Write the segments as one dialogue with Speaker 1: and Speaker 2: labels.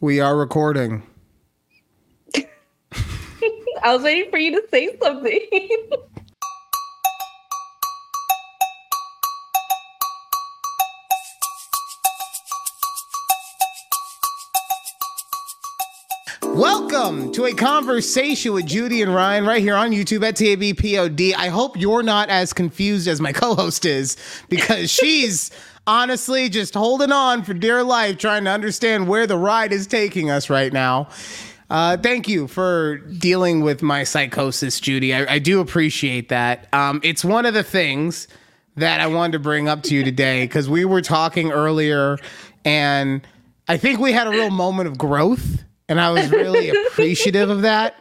Speaker 1: We are recording.
Speaker 2: I was waiting for you to say something.
Speaker 1: Welcome to a conversation with Judy and Ryan right here on YouTube at TABPOD. I hope you're not as confused as my co host is because she's honestly just holding on for dear life, trying to understand where the ride is taking us right now. Uh, thank you for dealing with my psychosis, Judy. I, I do appreciate that. Um, it's one of the things that I wanted to bring up to you today because we were talking earlier and I think we had a real moment of growth and I was really appreciative of that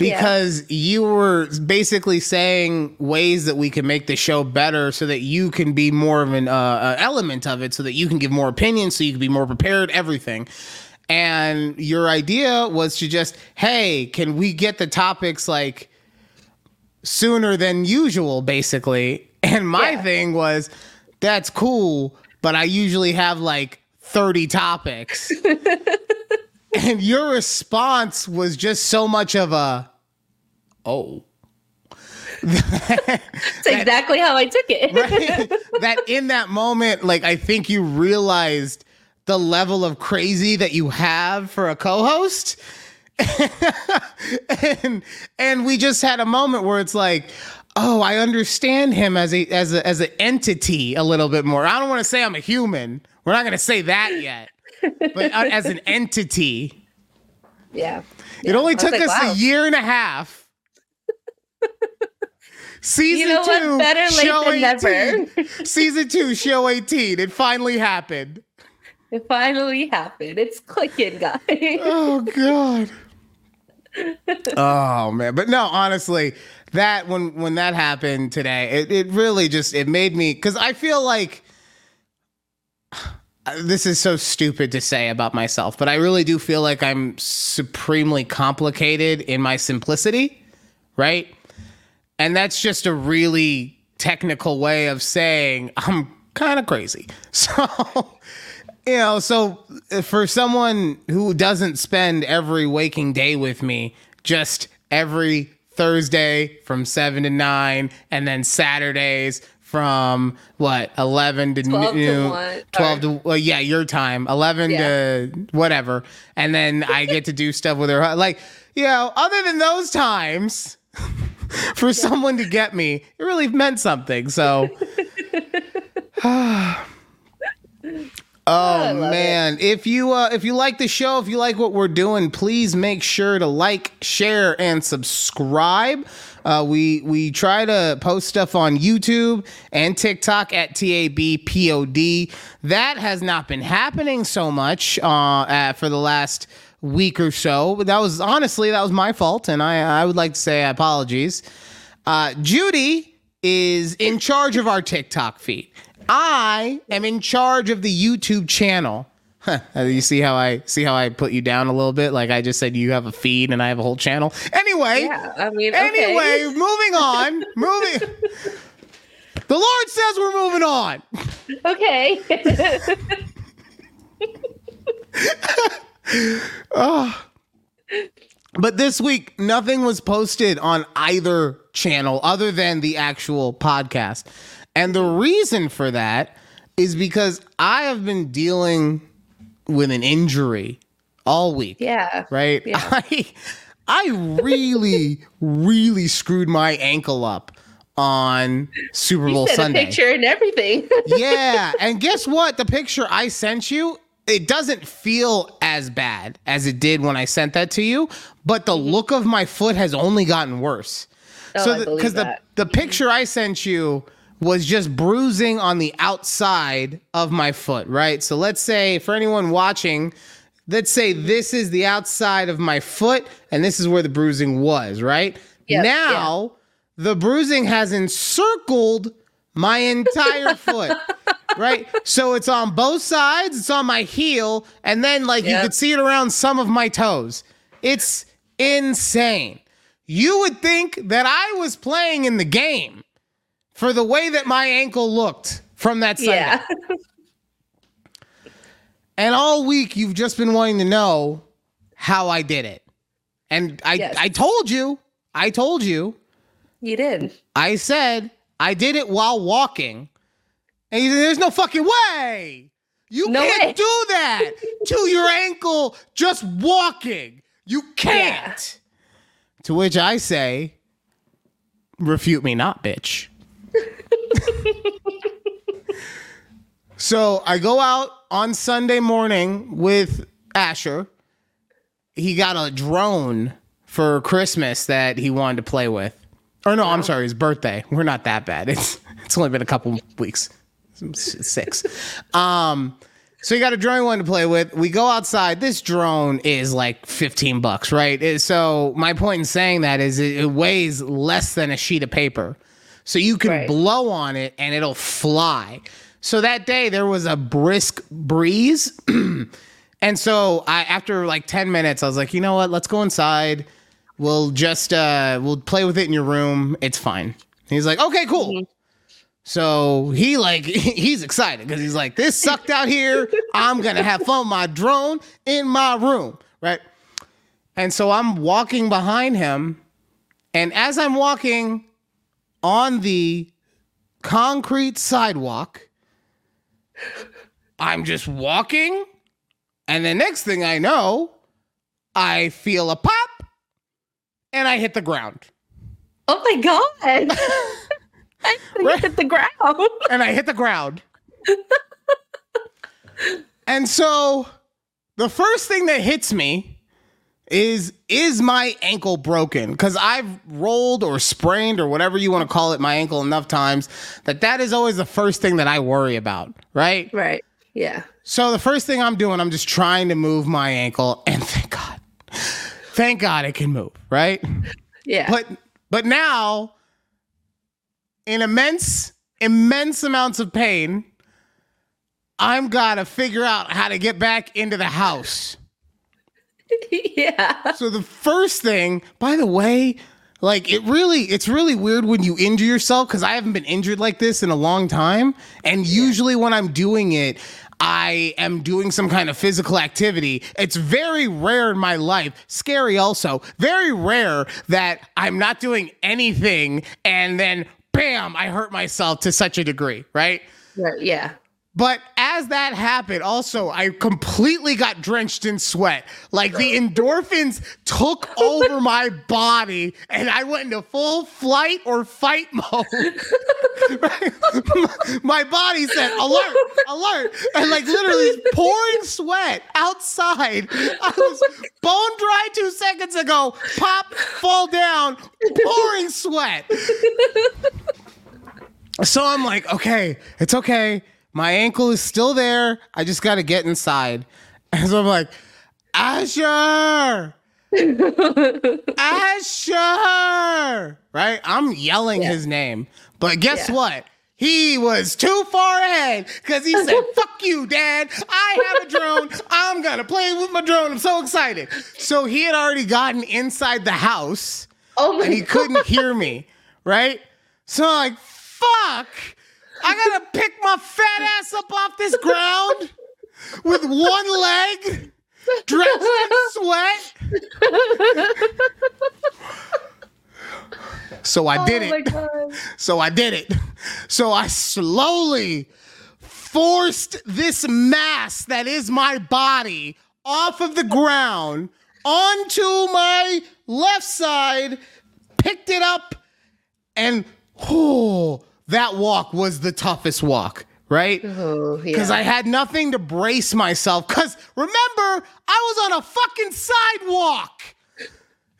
Speaker 1: because yeah. you were basically saying ways that we can make the show better so that you can be more of an uh, element of it so that you can give more opinions so you can be more prepared everything and your idea was to just hey can we get the topics like sooner than usual basically and my yeah. thing was that's cool but i usually have like 30 topics. and your response was just so much of a, oh.
Speaker 2: That's exactly how I took it. right?
Speaker 1: That in that moment, like, I think you realized the level of crazy that you have for a co host. and and we just had a moment where it's like oh i understand him as a as a as an entity a little bit more i don't want to say i'm a human we're not going to say that yet. but uh, as an entity.
Speaker 2: Yeah.
Speaker 1: It only took like, us wow. a year and a half. Season you know two, Better late show than 18. Never. Season two, show 18. It finally happened.
Speaker 2: It finally happened. It's clicking, guys.
Speaker 1: oh, God. oh man but no honestly that when when that happened today it, it really just it made me because i feel like this is so stupid to say about myself, but I really do feel like I'm supremely complicated in my simplicity, right? And that's just a really technical way of saying I'm kind of crazy. So, you know, so uh, for someone who doesn't spend every waking day with me, just every Thursday from 7 to 9 and then Saturdays from what 11 to 12 noon, to 12 to well, yeah your time 11 yeah. to whatever. And then i get to do stuff with her. Like you know other than those times for yeah. someone to get me it really meant something so. Oh, oh man it. if you uh if you like the show if you like what we're doing please make sure to like share and subscribe uh, we we try to post stuff on YouTube and TikTok at TABPOD. That has not been happening so much uh, at, for the last week or so. But that was honestly that was my fault, and I I would like to say apologies. Uh, Judy is in charge of our TikTok feed. I am in charge of the YouTube channel. Huh, you see how I see how I put you down a little bit? Like I just said, you have a feed and I have a whole channel. Anyway,
Speaker 2: yeah, I mean,
Speaker 1: okay. anyway, moving on, moving. the Lord says we're moving on.
Speaker 2: Okay.
Speaker 1: oh. But this week, nothing was posted on either channel other than the actual podcast. And the reason for that is because I have been dealing with an injury all week.
Speaker 2: Yeah.
Speaker 1: Right?
Speaker 2: Yeah.
Speaker 1: I I really, really screwed my ankle up on Super Bowl Sunday.
Speaker 2: picture and everything.
Speaker 1: yeah, and guess what? The picture I sent you, it doesn't feel as bad as it did when I sent that to you, but the mm-hmm. look of my foot has only gotten worse.
Speaker 2: Oh, so because
Speaker 1: the, the the picture I sent you was just bruising on the outside of my foot, right? So let's say for anyone watching, let's say this is the outside of my foot and this is where the bruising was, right? Yep, now yeah. the bruising has encircled my entire foot. right? So it's on both sides, it's on my heel, and then like yep. you could see it around some of my toes. It's insane. You would think that I was playing in the game for the way that my ankle looked from that Sunday. Yeah. And all week you've just been wanting to know how I did it. And I
Speaker 2: Yes.
Speaker 1: I told you. I told you.
Speaker 2: You did.
Speaker 1: I said I did it while walking. And you said, there's no fucking way. You
Speaker 2: No
Speaker 1: can't
Speaker 2: way.
Speaker 1: do that to your ankle just walking. You can't. To which I say, refute me not, bitch. So I go out on Sunday morning with Asher. He got a drone for Christmas that he wanted to play with. Or no, I'm sorry, his birthday. We're not that bad. It's it's only been a couple weeks. Six. Um so he got a drone he wanted to play with. We go outside. This drone is like 15 bucks, right? So my point in saying that is it weighs less than a sheet of paper. So you can
Speaker 2: Right.
Speaker 1: blow on it and it'll fly. So that day there was a brisk breeze. and so I after like 10 minutes, I was like, you know what? Let's go inside. We'll just uh we'll play with it in your room. It's fine. He's like, okay, cool. So he like he's excited because he's like, this sucked out here. I'm gonna have fun with my drone in my room, right? And so I'm walking behind him, and as I'm walking on the concrete sidewalk, I'm just walking, and the next thing I know, I feel a pop, and I hit the ground.
Speaker 2: Oh my god. I
Speaker 1: Right.
Speaker 2: hit the ground.
Speaker 1: and I hit the ground. and so the first thing that hits me is is my ankle broken cuz I've rolled or sprained or whatever you want to call it my ankle enough times that that is always the first thing that I worry about, right?
Speaker 2: Right. Yeah.
Speaker 1: So the first thing I'm doing I'm just trying to move my ankle and thank God. Thank God it can move, right?
Speaker 2: Yeah.
Speaker 1: But but now, in immense, immense amounts of pain, I'm gotta figure out how to get back into the house.
Speaker 2: yeah.
Speaker 1: So the first thing, by the way, like it really, it's really weird when you injure yourself because I haven't been injured like this in a long time. And usually when I'm doing it, I am doing some kind of physical activity. It's very rare in my life, scary also, very rare that I'm not doing anything and then bam, I hurt myself to such a degree, right?
Speaker 2: Right. Yeah.
Speaker 1: But as that happened, also, I completely got drenched in sweat. Like the endorphins took over my body and I went into full flight or fight mode. My body said, alert, alert. And like literally pouring sweat outside. I was bone dry two seconds ago, pop, fall down, pouring sweat. So I'm like, okay, it's okay. My ankle is still there. I just got to get inside. And so I'm like, Asher, Asher, right? I'm yelling his name. But guess
Speaker 2: Yeah.
Speaker 1: what? He was too far ahead because he said, fuck you, dad. I have a drone. I'm going to play with my drone. I'm so excited. So he had already gotten inside the house
Speaker 2: Oh my
Speaker 1: and he
Speaker 2: god.
Speaker 1: couldn't hear me, right? So I'm like, fuck, I gotta pick my fat ass up off this ground with one leg, drenched in sweat. So I did
Speaker 2: oh
Speaker 1: it. So I did it. So I slowly forced this mass that is my body off of the ground onto my left side, picked it up, and oh, that walk was the toughest walk, right?
Speaker 2: Oh yeah.
Speaker 1: Because I had nothing to brace myself. Because remember, I was on a fucking sidewalk.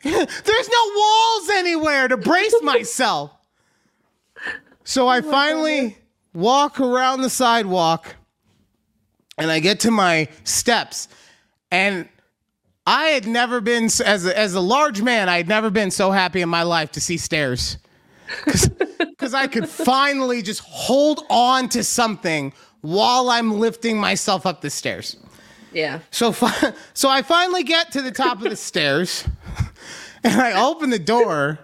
Speaker 1: There's no walls anywhere to brace myself. So I oh finally walk around the sidewalk and I get to my steps. And I had never been, as a, as a large man, I had never been so happy in my life to see stairs. Because I could finally just hold on to something while I'm lifting myself up the stairs.
Speaker 2: yeah.
Speaker 1: So, fi- so I finally get to the top of the stairs, and I open the door,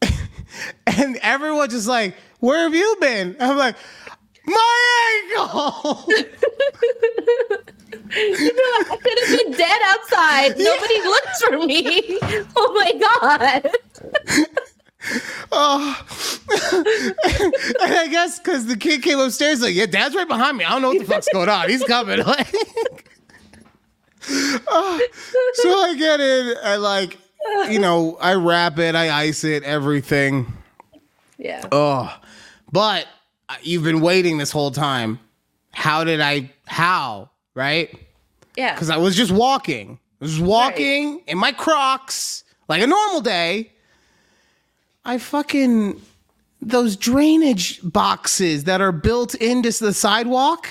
Speaker 1: and everyone's just like, "Where have you been?" I'm like, "My ankle."
Speaker 2: You know, I could have been dead outside. Nobody looked for me. Oh my god.
Speaker 1: Oh, and I guess because the kid came upstairs, like, yeah, dad's right behind me. I don't know what the fuck's going on. He's coming. Like, oh, so I get in and like, you know, I wrap it, I ice it, everything.
Speaker 2: Yeah.
Speaker 1: Oh, but uh, you've been waiting this whole time. How did I? How? Right?
Speaker 2: Yeah.
Speaker 1: Because I was just walking. I was walking in my Crocs like a normal day. I fucking those drainage boxes that are built into the sidewalk,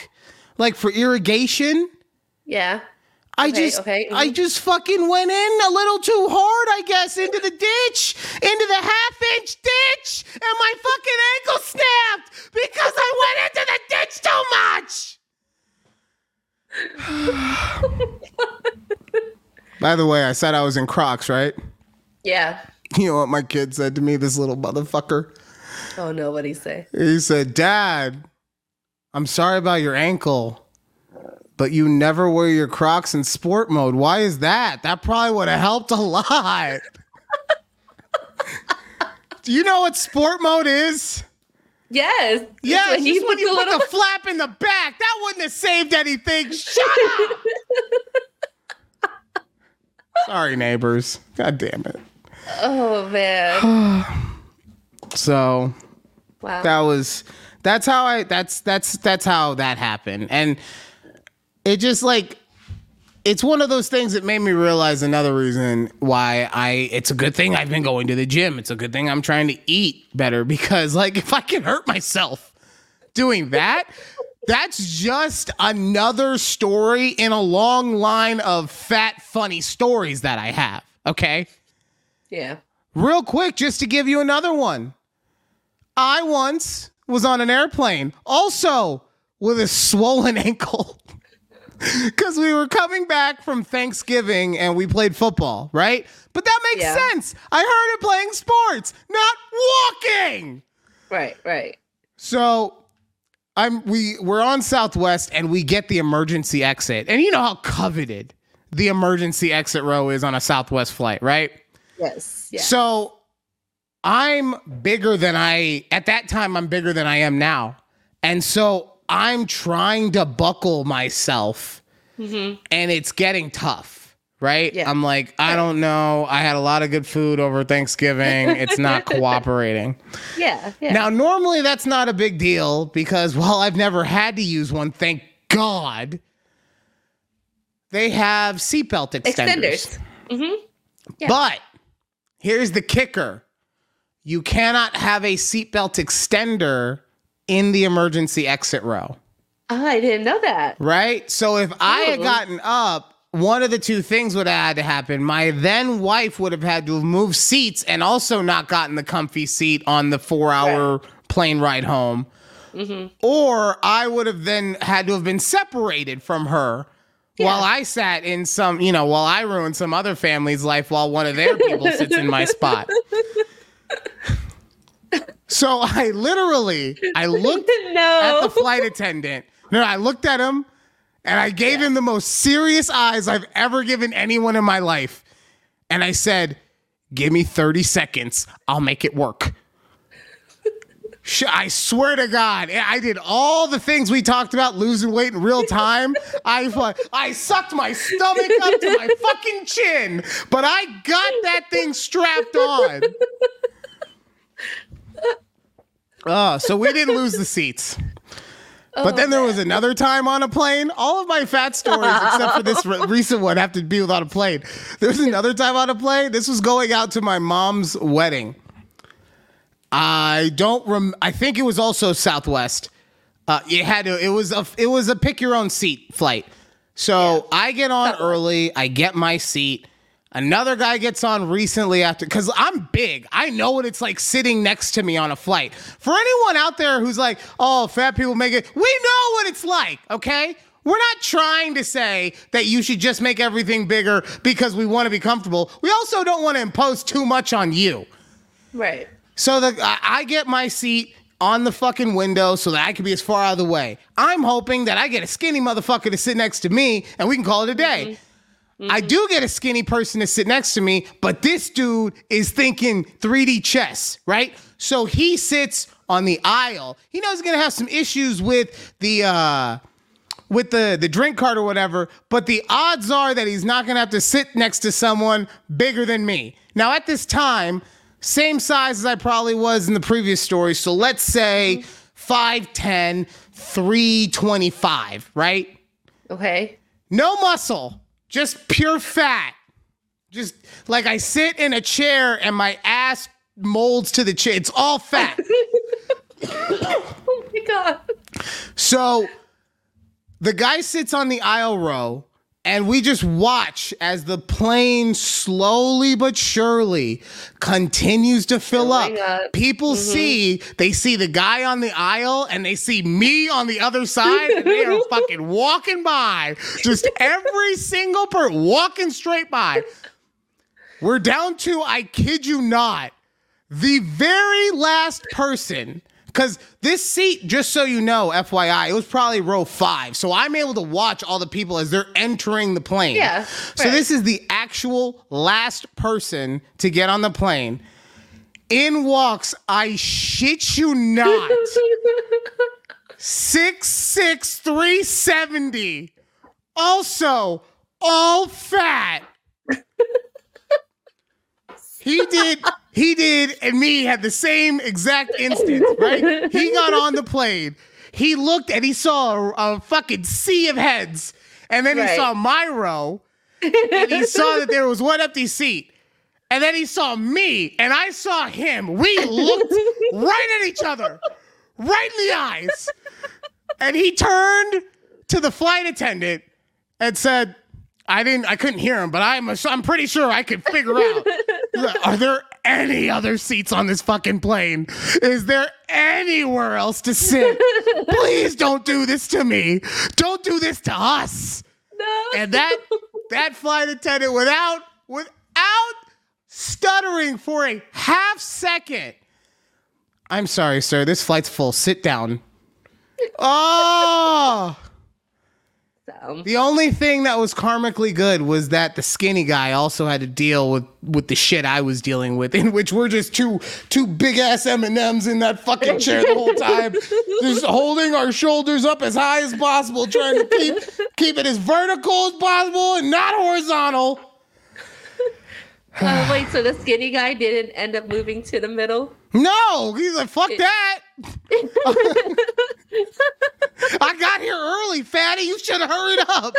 Speaker 1: like for irrigation.
Speaker 2: Yeah.
Speaker 1: I
Speaker 2: Okay,
Speaker 1: just,
Speaker 2: okay,
Speaker 1: I
Speaker 2: mhm.
Speaker 1: just fucking went in a little too hard, I guess, into the ditch, into the half inch ditch, and my fucking ankle snapped because I went into the ditch too much. By the way, I said I was in Crocs, right?
Speaker 2: Yeah.
Speaker 1: You know what my kid said to me, this little motherfucker?
Speaker 2: Oh no, what'd he say?
Speaker 1: He said, Dad, I'm sorry about your ankle, but you never wear your Crocs in sport mode. Why is that? That probably would have helped a lot. Do you know what sport mode is?
Speaker 2: Yes.
Speaker 1: Yeah,
Speaker 2: when
Speaker 1: when you
Speaker 2: the
Speaker 1: put
Speaker 2: little-
Speaker 1: the flap in the back. That wouldn't have saved anything. Shut up. Sorry, neighbors. God damn it.
Speaker 2: Oh man.
Speaker 1: So
Speaker 2: Wow.
Speaker 1: that was that's how I that's that's that's how that happened. And it just like it's one of those things that made me realize another reason why I it's a good thing I've been going to the gym. It's a good thing I'm trying to eat better because like if I can hurt myself doing that, that's just another story in a long line of fat funny stories that I have. Okay?
Speaker 2: Yeah.
Speaker 1: Real quick, just to give you another one. I once was on an airplane, also with a swollen ankle. Because we were coming back from Thanksgiving and we played football, right? But that makes
Speaker 2: Yeah.
Speaker 1: sense. I heard it playing sports, not walking.
Speaker 2: Right. Right.
Speaker 1: So I'm we we're on Southwest and we get the emergency exit. And you know how coveted the emergency exit row is on a Southwest flight, right?
Speaker 2: Yes. Yeah.
Speaker 1: So I'm bigger than I at that time I'm bigger than I am now. And so I'm trying to buckle myself mm-hmm. and it's getting tough, right?
Speaker 2: Yeah.
Speaker 1: I'm like, I don't know. I had a lot of good food over Thanksgiving. It's not cooperating.
Speaker 2: yeah. Yeah.
Speaker 1: Now, normally that's not a big deal because while I've never had to use one, thank God, they have seatbelt extenders.
Speaker 2: Extenders. Mm-hmm. Yeah.
Speaker 1: But here's the kicker you cannot have a seatbelt extender in the emergency exit row,
Speaker 2: Oh, I didn't know that.
Speaker 1: right? So if I had gotten up, one of the two things would have had to happen. My then wife would have had to move seats and also not gotten the comfy seat on the four hour plane ride home. Mm-hmm. Or I would have then had to have been separated from her while I sat in some, you know, while I ruined some other family's life while one of their people sits in my spot. So I literally, I looked at the flight attendant. No, I looked at him and I gave him the most serious eyes I've ever given anyone in my life. And I said, Give me 30 seconds. I'll make it work. I swear to God, eh, I did all the things we talked about losing weight in real time. I I sucked my stomach up to my fucking chin, but I got that thing strapped on. Oh, so we didn't lose the seats. But oh, then there was another time on a plane. All of my fat stories, except for this re- recent one, have to be on a plane. There was another time on a plane. This was going out to my mom's wedding. I don't rem. I think it was also Southwest. Uh, you had to. It was a. It was a pick your own seat flight. So I get on early. I get my seat. Another guy gets on recently after because I'm big. I know what it's like sitting next to me on a flight. For anyone out there who's like, "Oh, fat people make it," we know what it's like. Okay. We're not trying to say that you should just make everything bigger because we want to be comfortable. We also don't want to impose too much on you.
Speaker 2: Right.
Speaker 1: So the I I get my seat. on the fucking window so that I can be as far out of the way. I'm hoping that I get a skinny motherfucker to sit next to me and we can call it a day. I do get a skinny person to sit next to me, but this dude is thinking 3D chess, right? So he sits on the aisle. He knows he's gonna have some issues with the uh with the the drink cart or whatever, but the odds are that he's not gonna have to sit next to someone bigger than me. Now at this time, same size as I probably was in the previous story. So let's say 5'10, 325, right?
Speaker 2: Okay.
Speaker 1: No muscle, just pure fat. Just like I sit in a chair and my ass molds to the chair. It's all fat.
Speaker 2: Oh my god.
Speaker 1: So the guy sits on the aisle row and we just watch as the plane slowly but surely continues to fill up. People mm-hmm. see, they see the guy on the aisle and they see me on the other side and they are fucking walking by. Just every single person walking straight by. We're down to, I kid you not, the very last person. Because this seat, just so you know, FYI, it was probably row five. So I'm able to watch all the people as they're entering the plane.
Speaker 2: Yeah,
Speaker 1: So this is the actual last person to get on the plane. In walks, I shit you not, six six three seventy. Also, all fat. He did, he did, and me had the same exact instance, right? He got on the plane. He looked and he saw a, a fucking sea of heads. And then he saw my row. And he saw that there was one empty seat. And then he saw me and I saw him. We looked right at each other, right in the eyes. And he turned to the flight attendant and said, I didn't I couldn't hear him, but I'm I'm pretty sure I could figure out. Are there any other seats on this fucking plane? Is there anywhere else to sit? Please don't do this to me. Don't do this to us.
Speaker 2: no.
Speaker 1: And that that flight attendant without without stuttering for a half second. I'm sorry, sir. This flight's full. Sit down. Oh.
Speaker 2: So,
Speaker 1: The only thing that was karmically good was that the skinny guy also had to deal with with the shit I was dealing with, in which we're just two two big ass M and M's in that fucking chair the whole time, just holding our shoulders up as high as possible, trying to keep keep it as vertical as possible and not horizontal.
Speaker 2: uh, wait, so the skinny guy didn't end up moving to the middle?
Speaker 1: No, he's like fuck that. I got here early, fatty. You should have hurried up.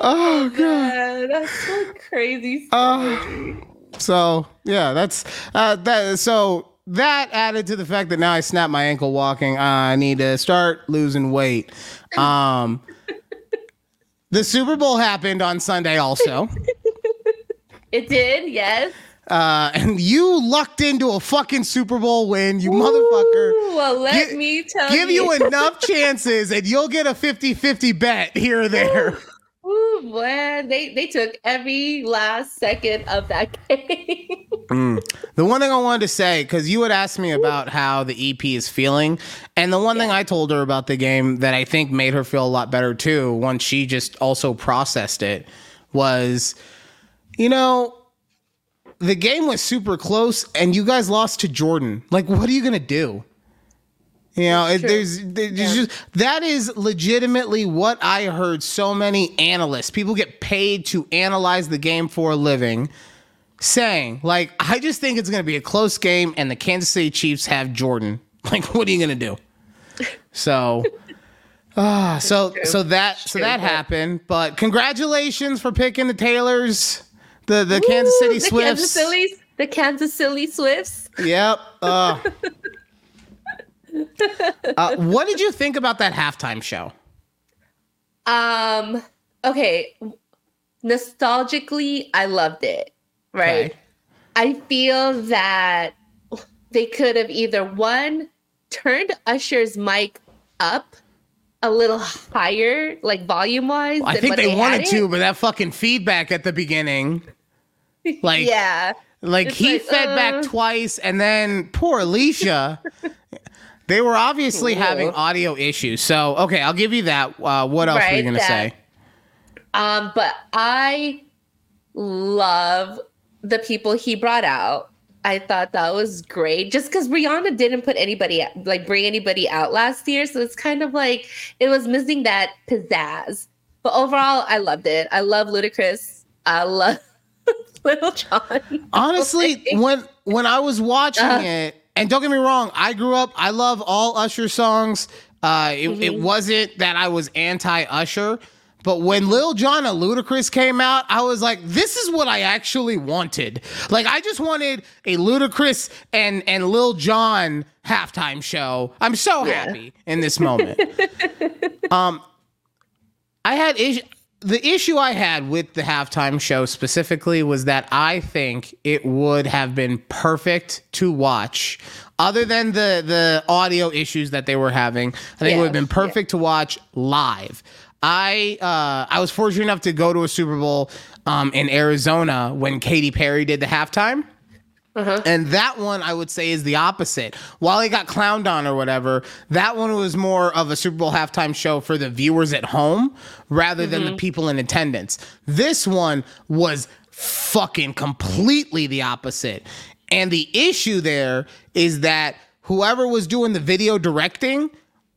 Speaker 1: oh god.
Speaker 2: Uh, that's so crazy.
Speaker 1: Uh, so yeah, that's uh, that. So that added to the fact that now I snapped my ankle walking. I need to start losing weight. Um, the Super Bowl happened on Sunday also,
Speaker 2: it did, yes.
Speaker 1: Uh, and you lucked into a fucking Super Bowl win, you motherfucker.
Speaker 2: Well, let
Speaker 1: Gi-
Speaker 2: me tell you.
Speaker 1: Give you enough chances, and you'll get a 50-50 bet here or there.
Speaker 2: Ooh, man, they they took every last second of that game.
Speaker 1: The one thing I wanted to say, because you had asked me about how the EP is feeling, and the one thing I told her about the game that I think made her feel a lot better too, once she just also processed it, was, you know, the game was super close, and you guys lost to Jordan. Like, what are you gonna do? You know, it, there's, there's
Speaker 2: Yeah.
Speaker 1: just that is legitimately what I heard so many analysts, people get paid to analyze the game for a living, saying, like, I just think it's going to be a close game and the Kansas City Chiefs have Jordan. Like, what are you going to do? So, ah, so, so that, so that happened, but congratulations for picking the Taylors, the, the Kansas
Speaker 2: Ooh,
Speaker 1: City
Speaker 2: the
Speaker 1: Swifts.
Speaker 2: Kansas City, the Kansas City Swifts.
Speaker 1: Yep. Uh, uh, what did you think about that halftime show?
Speaker 2: Um. Okay. Nostalgically, I loved it. Right.
Speaker 1: Okay.
Speaker 2: I feel that they could have either one turned Usher's mic up a little higher, like volume wise.
Speaker 1: I think they, wanted to, but that fucking feedback at the beginning, like,
Speaker 2: yeah.
Speaker 1: Like
Speaker 2: It's
Speaker 1: he
Speaker 2: like,
Speaker 1: fed
Speaker 2: uh.
Speaker 1: back twice, and then poor Alicia. they were obviously
Speaker 2: Ooh.
Speaker 1: having audio issues. So okay, I'll give you that. Uh, what else were you gonna
Speaker 2: that-
Speaker 1: say?
Speaker 2: Um, but I love the people he brought out. I thought that was great just because Rihanna didn't put anybody like bring anybody out last year. So it's kind of like it was missing that pizzazz. But overall, I loved it. I love Ludacris. I love Lil Jon.
Speaker 1: Honestly, when when I was watching
Speaker 2: Uh.
Speaker 1: it, and don't get me wrong, I grew up. I love all Usher songs. Uh, it, it
Speaker 2: Mm-hmm.
Speaker 1: wasn't that I was anti Usher, but when Lil Jon and Ludacris came out, I was like, this is what I actually wanted. Like, I just wanted a Ludacris and and Lil Jon halftime show. I'm so
Speaker 2: Yeah.
Speaker 1: happy in this moment. um, I had is- the issue I had with the halftime show specifically was that I think it would have been perfect to watch. Other than the the audio issues that they were having, I think it would have been perfect to watch live. I uh, I was fortunate enough to go to a Super Bowl um, in Arizona when Katy Perry did the halftime. Uh-huh. And that one I would say is the opposite. While he got clowned on or whatever, that one was more of a Super Bowl halftime show for the viewers at home rather than the mm-hmm. people in attendance. This one was fucking completely the opposite. And the issue there is that whoever was doing the video directing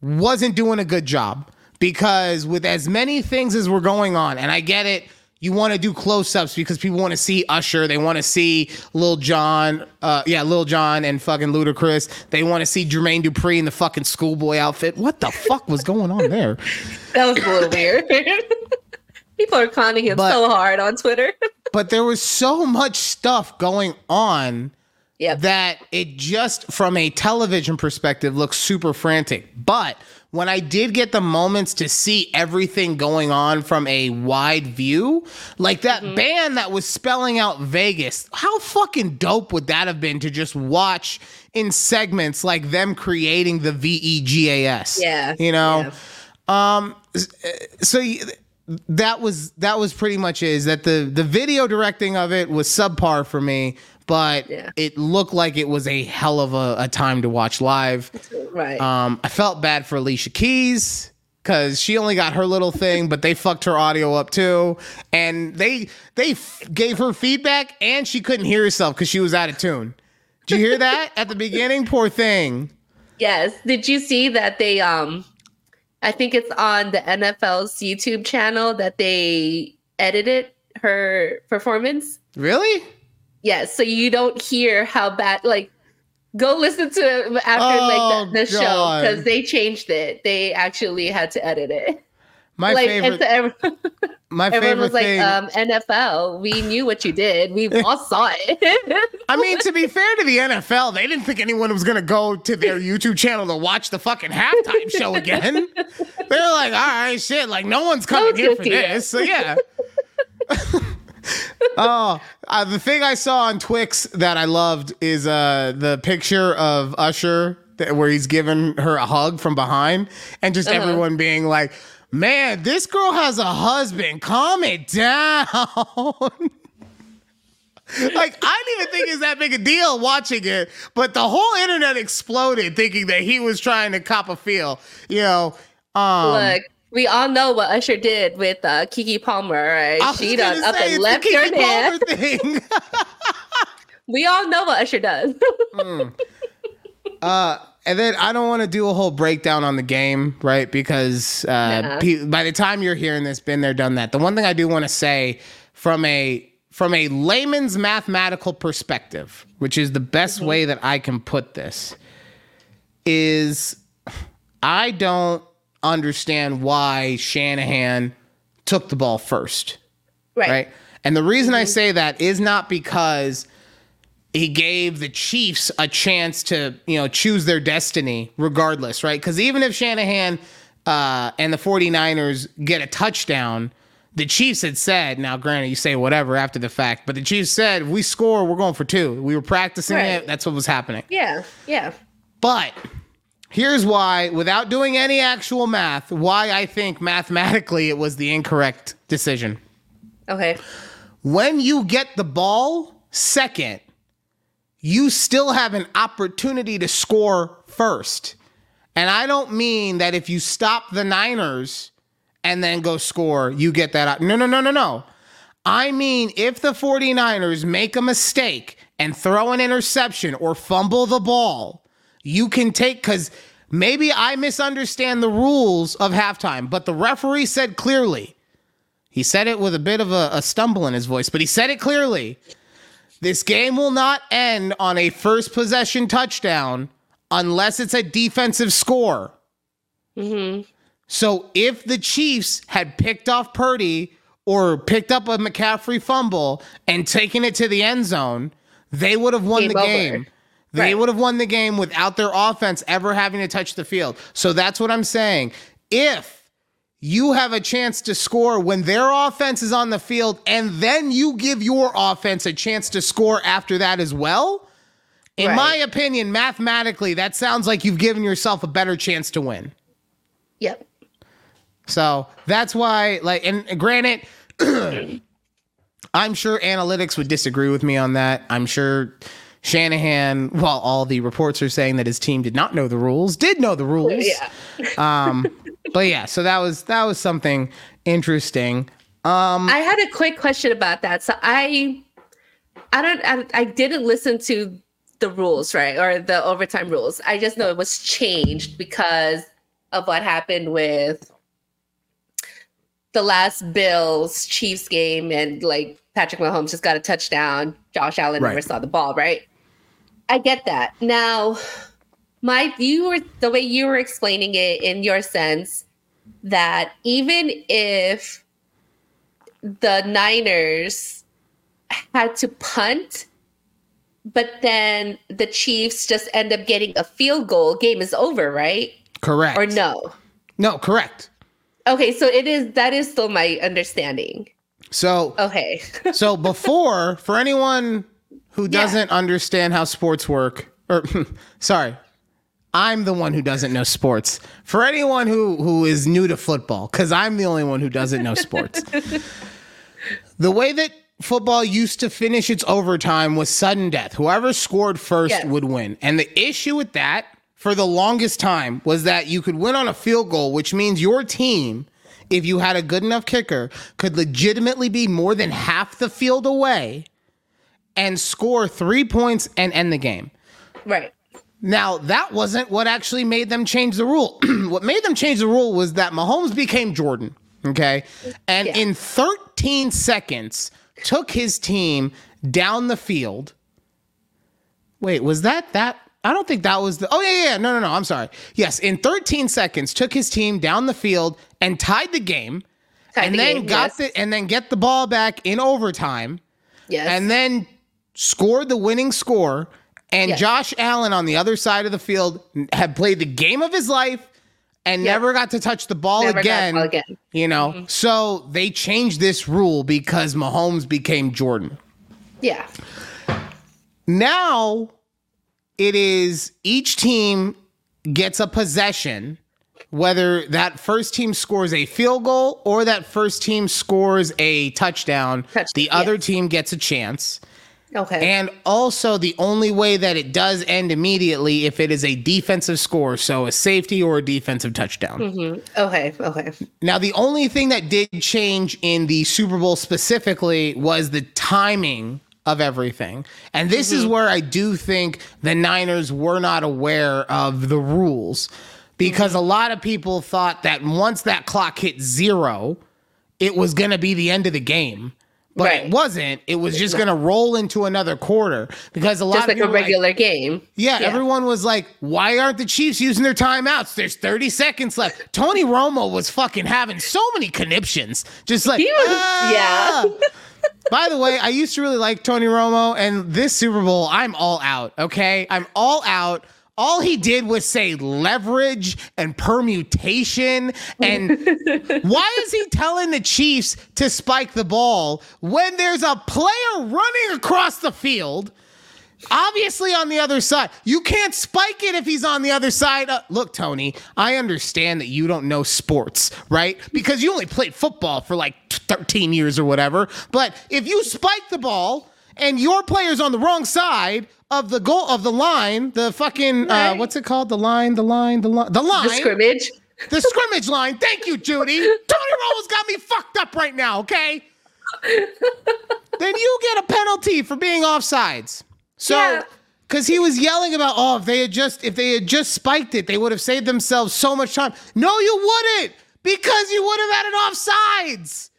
Speaker 1: wasn't doing a good job because with as many things as were going on, and I get it, you want to do close-ups because people want to see Usher, they want to see Lil Jon, uh, yeah, Lil Jon and fucking Ludacris. They want to see Jermaine Dupri in the fucking schoolboy outfit. What the fuck was going on there?
Speaker 2: That was a little weird. People are clowning him
Speaker 1: But-
Speaker 2: so hard on Twitter.
Speaker 1: But there was so much stuff going on
Speaker 2: Yep.
Speaker 1: that it just from a television perspective looks super frantic. But when I did get the moments to see everything going on from a wide view, like that
Speaker 2: Mm-hmm.
Speaker 1: band that was spelling out Vegas, how fucking dope would that have been to just watch in segments like them creating the V E G A S?
Speaker 2: Yeah,
Speaker 1: You know?
Speaker 2: yeah.
Speaker 1: Um so y- that was that was pretty much is that the the video directing of it was subpar for me but
Speaker 2: Yeah.
Speaker 1: it looked like it was a hell of a, a time to watch live
Speaker 2: Right.
Speaker 1: um i felt bad for alicia keys because she only got her little thing but they fucked her audio up too and they they f- gave her feedback and she couldn't hear herself because she was out of tune did you hear that at the beginning poor thing
Speaker 2: Yes. Did you see that they um I think it's on the NFL's YouTube channel that they edited her performance?
Speaker 1: really
Speaker 2: Yes, so you don't hear how bad like go listen to it after
Speaker 1: Oh,
Speaker 2: like the, the show because they changed it. They actually had to edit it.
Speaker 1: my
Speaker 2: like
Speaker 1: favorite
Speaker 2: so everyone,
Speaker 1: my
Speaker 2: everyone
Speaker 1: favorite
Speaker 2: was like,
Speaker 1: thing
Speaker 2: um, NFL, we knew what you did. We all saw it.
Speaker 1: I mean, to be fair to the NFL, they didn't think anyone was gonna go to their YouTube channel to watch the fucking halftime show again. They're like, all right, shit, like no one's coming
Speaker 2: one's
Speaker 1: here for this. So yeah. oh, uh, the thing I saw on Twix that I loved is uh, the picture of Usher that, where he's giving her a hug from behind, and just
Speaker 2: Uh-huh.
Speaker 1: everyone being like, "Man, this girl has a husband. Calm it down." like I didn't even think it's that big a deal watching it, but the whole internet exploded thinking that he was trying to cop a feel. You know, um,
Speaker 2: Look, we all know what Usher did with uh, Keke Palmer, right? She done up and left
Speaker 1: the
Speaker 2: your
Speaker 1: Keke thing.
Speaker 2: We all know what Usher does.
Speaker 1: Uh, and then I don't want to do a whole breakdown on the game, right? Because uh,
Speaker 2: Nah.
Speaker 1: pe- by the time you're hearing this, been there, done that. The one thing I do want to say from a from a layman's mathematical perspective, which is the best
Speaker 2: Mm-hmm.
Speaker 1: way that I can put this, is I don't understand why Shanahan took the ball first right? Right. And the reason I say that is not because he gave the Chiefs a chance to, you know, choose their destiny regardless, right? Because even if Shanahan uh, and the 49ers get a touchdown, the Chiefs had said, now granted, you say whatever after the fact, but the Chiefs said, if we score, we're going for two. We were practicing
Speaker 2: Right.
Speaker 1: it. That's what was happening.
Speaker 2: Yeah, yeah.
Speaker 1: But here's why, without doing any actual math, why I think mathematically it was the incorrect decision
Speaker 2: Okay.
Speaker 1: when you get the ball second, you still have an opportunity to score first. And I don't mean that if you stop the Niners and then go score, you get that. No, no, no, no, no. I mean, if the 49ers make a mistake and throw an interception or fumble the ball, you can take, because maybe I misunderstand the rules of halftime, but the referee said clearly, he said it with a bit of a, a stumble in his voice, but he said it clearly. This game will not end on a first possession touchdown unless it's a defensive score.
Speaker 2: Mm-hmm.
Speaker 1: So if the Chiefs had picked off Purdy or picked up a McCaffrey fumble and taken it to the end zone, they would have won
Speaker 2: Game
Speaker 1: the
Speaker 2: over.
Speaker 1: They
Speaker 2: Right.
Speaker 1: would have won the game without their offense ever having to touch the field. So that's what I'm saying. If you have a chance to score when their offense is on the field and then you give your offense a chance to score after that as well, in
Speaker 2: Right.
Speaker 1: my opinion, mathematically, that sounds like you've given yourself a better chance to win.
Speaker 2: Yep.
Speaker 1: So that's why, like, and granted, I'm sure analytics would disagree with me on that. I'm sure Shanahan, while all the reports are saying that his team did not know the rules, did know the rules.
Speaker 2: Yeah.
Speaker 1: Um, but yeah, so that was that was something interesting. Um,
Speaker 2: I had a quick question about that. So I, I don't, I, I didn't listen to the rules, right, or the overtime rules. I just know it was changed because of what happened with the last Bills Chiefs game, and like Patrick Mahomes just got a touchdown. Josh Allen never saw the ball, right? I get that. Now, my you were the way you were explaining it in your sense that even if the Niners had to punt, but then the Chiefs just end up getting a field goal, game is over, right?
Speaker 1: correct
Speaker 2: Or no?
Speaker 1: No, correct.
Speaker 2: Okay, so it is that is still my understanding.
Speaker 1: So
Speaker 2: Okay.
Speaker 1: so before for anyone who doesn't understand how sports work, or sorry, I'm the one who doesn't know sports. For anyone who who is new to football, because I'm the only one who doesn't know sports. the way that football used to finish its overtime was sudden death. Whoever scored first
Speaker 2: Yes.
Speaker 1: would win. And the issue with that for the longest time was that you could win on a field goal, which means your team if you had a good enough kicker, could legitimately be more than half the field away and score three points and end the game.
Speaker 2: right.
Speaker 1: Now, that wasn't what actually made them change the rule. what made them change the rule was that Mahomes became Jordan, okay? And
Speaker 2: Yeah.
Speaker 1: in 13 seconds, took his team down the field. Wait, was that that? I don't think that was the. Oh, yeah, yeah, yeah. No, no, no. I'm sorry. Yes, in 13 seconds, took his team down the field and tied the game.
Speaker 2: Tied
Speaker 1: and
Speaker 2: the
Speaker 1: then
Speaker 2: game,
Speaker 1: got
Speaker 2: yes.
Speaker 1: the and then get the ball back in overtime
Speaker 2: Yes.
Speaker 1: and then scored the winning score. And
Speaker 2: Yes.
Speaker 1: Josh Allen on the other side of the field had played the game of his life and
Speaker 2: Yep.
Speaker 1: never got to touch the ball
Speaker 2: got the
Speaker 1: again.
Speaker 2: ball again. Mm-hmm.
Speaker 1: You know, so they changed this rule because Mahomes became Jordan.
Speaker 2: yeah.
Speaker 1: Now it is each team gets a possession, whether that first team scores a field goal or that first team scores a touchdown,
Speaker 2: Touchdown,
Speaker 1: the other
Speaker 2: yes.
Speaker 1: team gets a chance.
Speaker 2: Okay.
Speaker 1: And also, the only way that it does end immediately if it is a defensive score, so a safety or a defensive touchdown. Mm-hmm.
Speaker 2: okay. Okay.
Speaker 1: Now, the only thing that did change in the Super Bowl specifically was the timing of everything. And this is mm-hmm. where I do think the Niners were not aware of the rules because a lot of people thought that once that clock hit zero, it was going to be the end of the game. But
Speaker 2: Right.
Speaker 1: it wasn't. It was just going to roll into another quarter because a lot
Speaker 2: Just
Speaker 1: of
Speaker 2: like a
Speaker 1: people were like,
Speaker 2: regular game.
Speaker 1: yeah, everyone was like, why aren't the Chiefs using their timeouts? There's 30 seconds left. Tony Romo was fucking having so many conniptions. Just like,
Speaker 2: He was-
Speaker 1: "Ah."
Speaker 2: yeah.
Speaker 1: By the way, I used to really like Tony Romo, and this Super Bowl, I'm all out, okay? I'm all out. All he did was say leverage and permutation. And why is he telling the Chiefs to spike the ball when there's a player running across the field? Obviously, on the other side, you can't spike it if he's on the other side. Uh, look, Tony, I understand that you don't know sports, right? Because you only played football for like 13 years or whatever. But if you spike the ball and your player's on the wrong side of the goal of the line, the fucking uh, what's it called? The line, the line, the line, the line,
Speaker 2: The scrimmage.
Speaker 1: the scrimmage line. Thank you, Judy. Tony Romo's got me fucked up right now. Okay. then you get a penalty for being offsides. So,
Speaker 2: Yeah.
Speaker 1: because he was yelling about, oh, if they had just if they had just spiked it, they would have saved themselves so much time. No, you wouldn't, because you would have had it offsides.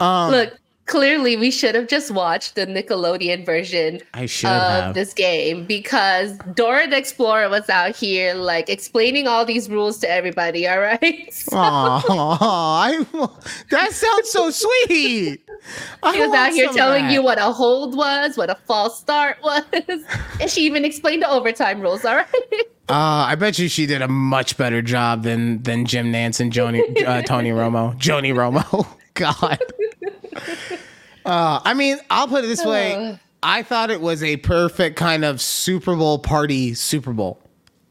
Speaker 1: um,
Speaker 2: Look, clearly we should have just watched the Nickelodeon version
Speaker 1: I should
Speaker 2: of
Speaker 1: have.
Speaker 2: this game because Dora the Explorer was out here like explaining all these rules to everybody. All right, so
Speaker 1: Aw, I, that sounds so sweet. I
Speaker 2: she was out here telling
Speaker 1: that.
Speaker 2: you what a hold was, what a false start was, and she even explained the overtime rules. All right.
Speaker 1: Uh, I bet you she did a much better job than than Jim Nantz and Joni, uh, Tony Romo, Joni Romo. God. Uh, I mean, I'll put it this way: I thought it was a perfect kind of Super Bowl party Super Bowl.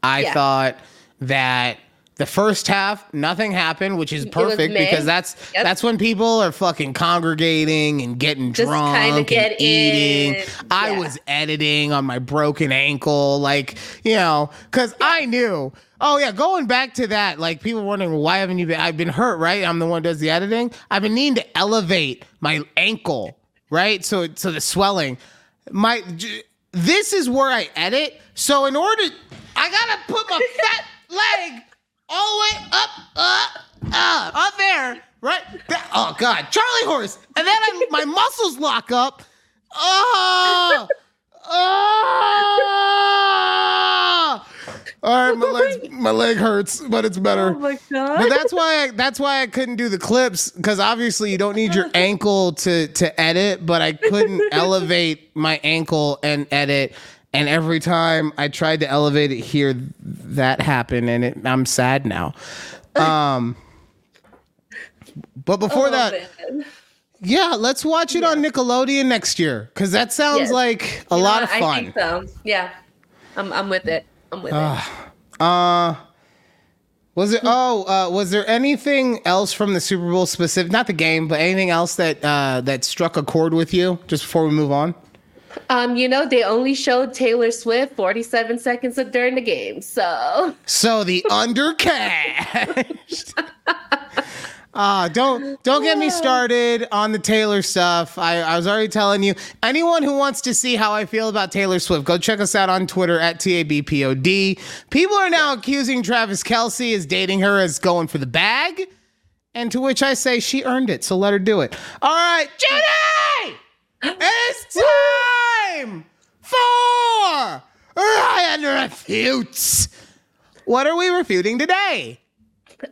Speaker 1: I
Speaker 2: Yeah.
Speaker 1: thought that the first half nothing happened, which is perfect because that's
Speaker 2: Yep.
Speaker 1: that's when people are fucking congregating and getting
Speaker 2: Just
Speaker 1: drunk
Speaker 2: get
Speaker 1: and eating.
Speaker 2: in.
Speaker 1: I was editing on my broken ankle, like you know, because I knew. Oh yeah, going back to that, like people wondering why haven't you been? I've been hurt, right? I'm the one who does the editing. I've been needing to elevate my ankle, right? So so the swelling, my this is where I edit. So in order, I gotta put my fat leg all the way up, up, up, up there, right? That- oh god, Charlie horse, and then I, my muscles lock up. Oh, oh. All right, my leg, my leg hurts, but it's better.
Speaker 2: Oh my god.
Speaker 1: But that's why I, that's why I couldn't do the clips because obviously you don't need your ankle to to edit, but I couldn't elevate my ankle and edit. And every time I tried to elevate it here, that happened, and it, I'm sad now. Um, but before
Speaker 2: Oh,
Speaker 1: that,
Speaker 2: man.
Speaker 1: Yeah, let's watch it on Nickelodeon next year because that sounds
Speaker 2: Yes.
Speaker 1: like a
Speaker 2: You
Speaker 1: lot of
Speaker 2: I think so. Yeah, I'm. I'm with it. I'm with it.
Speaker 1: Uh, was it? Oh, uh, was there anything else from the Super Bowl specific? Not the game, but anything else that uh, that struck a chord with you? Just before we move on.
Speaker 2: Um, you know, they only showed Taylor Swift 47 seconds of during the game. So
Speaker 1: So the undercast. Uh, don't don't get me started on the Taylor stuff. I, I was already telling you. Anyone who wants to see how I feel about Taylor Swift, go check us out on Twitter at TABPOD. People are now accusing Travis Kelce as dating her as going for the bag. And to which I say she earned it, so let her do it. All right, Judy! It's time for Ryan Refutes. What are we refuting today?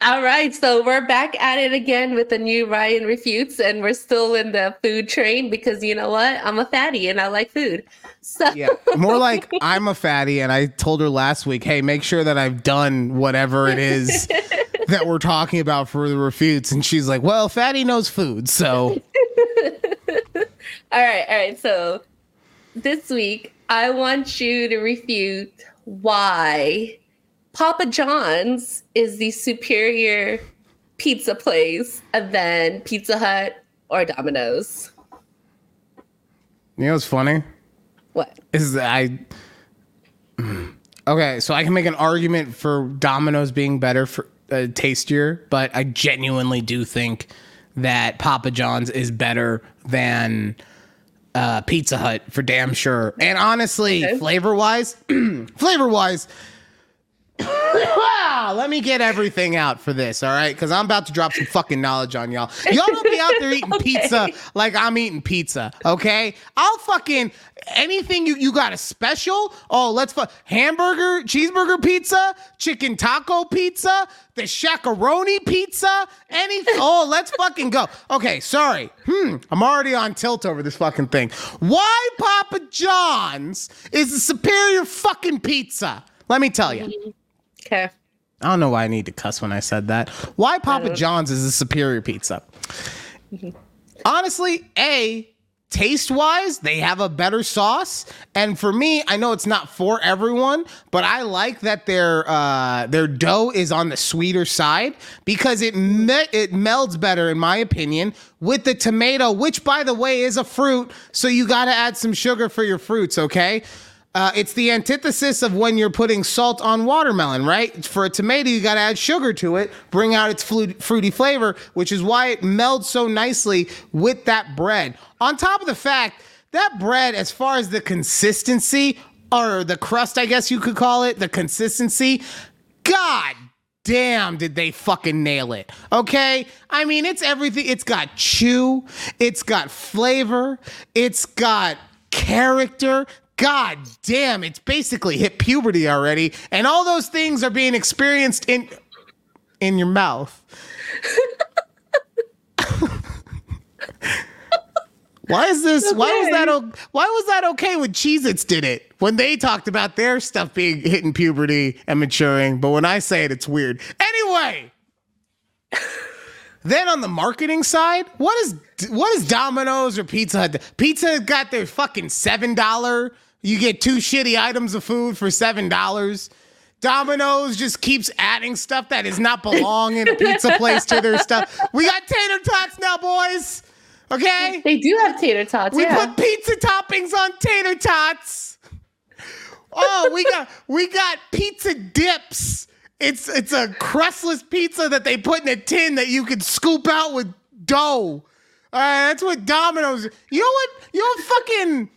Speaker 2: All right, so we're back at it again with the new Ryan refutes, and we're still in the food train because you know what? I'm a fatty and I like food. So
Speaker 1: Yeah, more like I'm a fatty, and I told her last week, hey, make sure that I've done whatever it is that we're talking about for the refutes. And she's like, well, fatty knows food. So,
Speaker 2: All right, all right. So this week, I want you to refute why Papa John's is the superior pizza place than Pizza Hut or Domino's.
Speaker 1: you know what's funny?
Speaker 2: What?
Speaker 1: Is that I. Okay, so I can make an argument for Domino's being better for uh, tastier, but I genuinely do think that Papa John's is better than uh, Pizza Hut for damn sure. And honestly,
Speaker 2: Okay.
Speaker 1: flavor wise, flavor wise, let me get everything out for this, all right? Because I'm about to drop some fucking knowledge on y'all. Y'all don't be out there eating pizza like I'm eating pizza, okay? I'll fucking anything you you got a special? Oh, let's fuck hamburger, cheeseburger pizza, chicken taco pizza, the Shaq-a-Roni pizza, anything. Oh, let's fucking go. Okay, sorry. Hmm, I'm already on tilt over this fucking thing. Why Papa John's is the superior fucking pizza? Let me tell you.
Speaker 2: Okay.
Speaker 1: I don't know why I need to cuss when I said that. Why Papa John's is a superior pizza? Honestly, A, taste wise, they have a better sauce. And for me, I know it's not for everyone, but I like that their uh, their dough is on the sweeter side because it me- it melds better, in my opinion, with the tomato, which by the way is a fruit. So you got to add some sugar for your fruits, okay? Uh, it's the antithesis of when you're putting salt on watermelon, right? For a tomato, you got to add sugar to it, bring out its fruity flavor, which is why it melds so nicely with that bread. On top of the fact, that bread, as far as the consistency, or the crust, I guess you could call it, the consistency, God damn, did they fucking nail it. Okay? I mean, it's everything. It's got chew, it's got flavor, it's got character. God damn, it's basically hit puberty already, and all those things are being experienced in in your mouth. why is this? Okay. Why was that? Why was that okay when Cheez-Its did it when they talked about their stuff being hitting puberty and maturing? But when I say it, it's weird. Anyway. Then on the marketing side, what is what is Domino's or Pizza Hut? Pizza got their fucking seven dollar you get two shitty items of food for seven dollars. Domino's just keeps adding stuff that does not belong in a pizza place to their stuff. We got tater tots now, boys. Okay?
Speaker 2: They do have tater tots.
Speaker 1: We
Speaker 2: yeah.
Speaker 1: put pizza toppings on tater tots. Oh, we got we got pizza dips. It's it's a crustless pizza that they put in a tin that you can scoop out with dough. All right, that's what Domino's. You know what? You know what fucking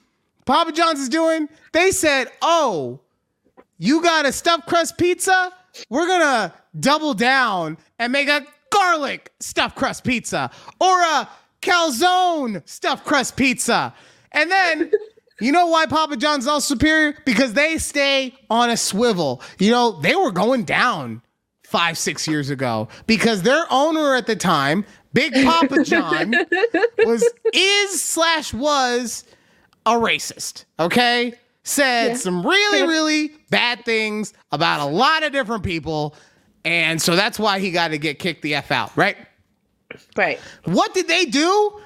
Speaker 1: Papa John's is doing, they said, oh, you got a stuffed crust pizza? We're to double down and make a garlic stuffed crust pizza or a calzone stuffed crust pizza. And then, you know why Papa John's all superior? Because they stay on a swivel. You know, they were going down five, six years ago because their owner at the time, Big Papa John, was is slash was a racist, okay? Said yeah. some really, really bad things about a lot of different people. And so that's why he got to get kicked the F out, right?
Speaker 2: Right.
Speaker 1: What did they do?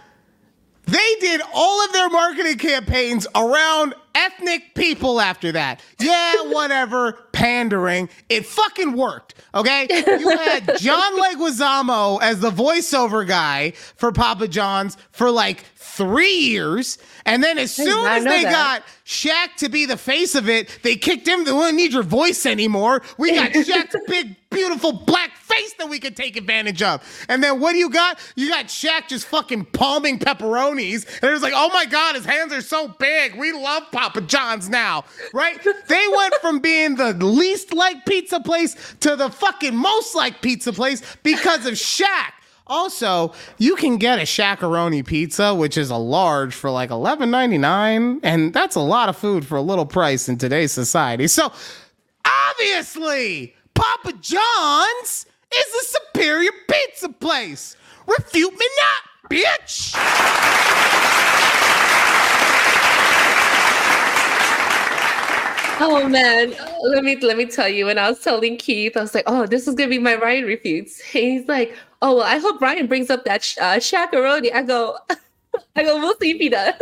Speaker 1: They did all of their marketing campaigns around ethnic people after that. Yeah, whatever, pandering. It fucking worked. Okay? You had John Leguizamo as the voiceover guy for Papa John's for like three years. And then as soon as they that. got Shaq to be the face of it, they kicked him. They don't need your voice anymore. We got Shaq's big, beautiful black face that we could take advantage of. And then what do you got? You got Shaq just fucking palming pepperonis. And it was like, oh my God, his hands are so big. We love Papa John's now, right? they went from being the least like pizza place to the fucking most like pizza place because of Shaq. Also, you can get a Shaq-a-Roni pizza, which is a large for like $11.99, and that's a lot of food for a little price in today's society. So, obviously, Papa John's is a superior pizza place. Refute me not, bitch.
Speaker 2: Oh man, let me let me tell you. When I was telling Keith, I was like, "Oh, this is gonna be my Ryan refutes." He's like, "Oh well, I hope Brian brings up that sh- uh, Shaq-a-Roni." I go, I go, we'll see if he does.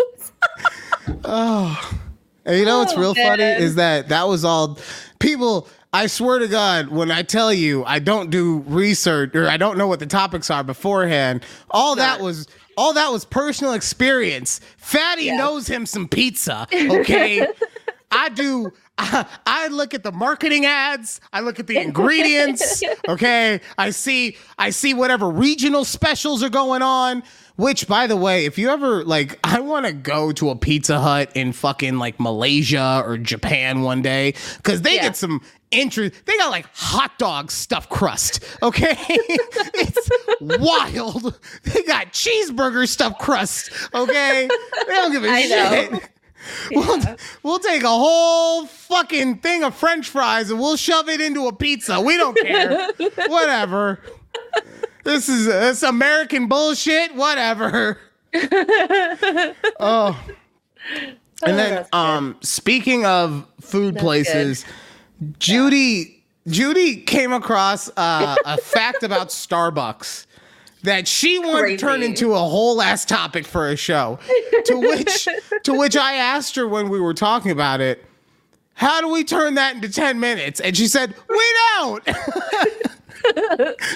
Speaker 1: oh, and you know what's oh, real man. funny is that that was all people. I swear to God, when I tell you I don't do research or I don't know what the topics are beforehand, all that was all that was personal experience. Fatty yeah. knows him some pizza, okay? I do. I, I, look at the marketing ads. I look at the ingredients. Okay, I see. I see whatever regional specials are going on. Which, by the way, if you ever like, I want to go to a Pizza Hut in fucking like Malaysia or Japan one day because they yeah. get some interest. They got like hot dog stuffed crust. Okay, it's wild. They got cheeseburger stuffed crust. Okay, they don't give a I shit. Know. We'll, we'll take a whole fucking thing of french fries and we'll shove it into a pizza. We don't care. Whatever. This is this American bullshit. Whatever. oh. And then oh, um speaking of food that's places, good. Judy Judy came across uh, a fact about Starbucks that she wanted to turn into a whole ass topic for a show. to which to which I asked her when we were talking about it, how do we turn that into 10 minutes? And she said, We don't.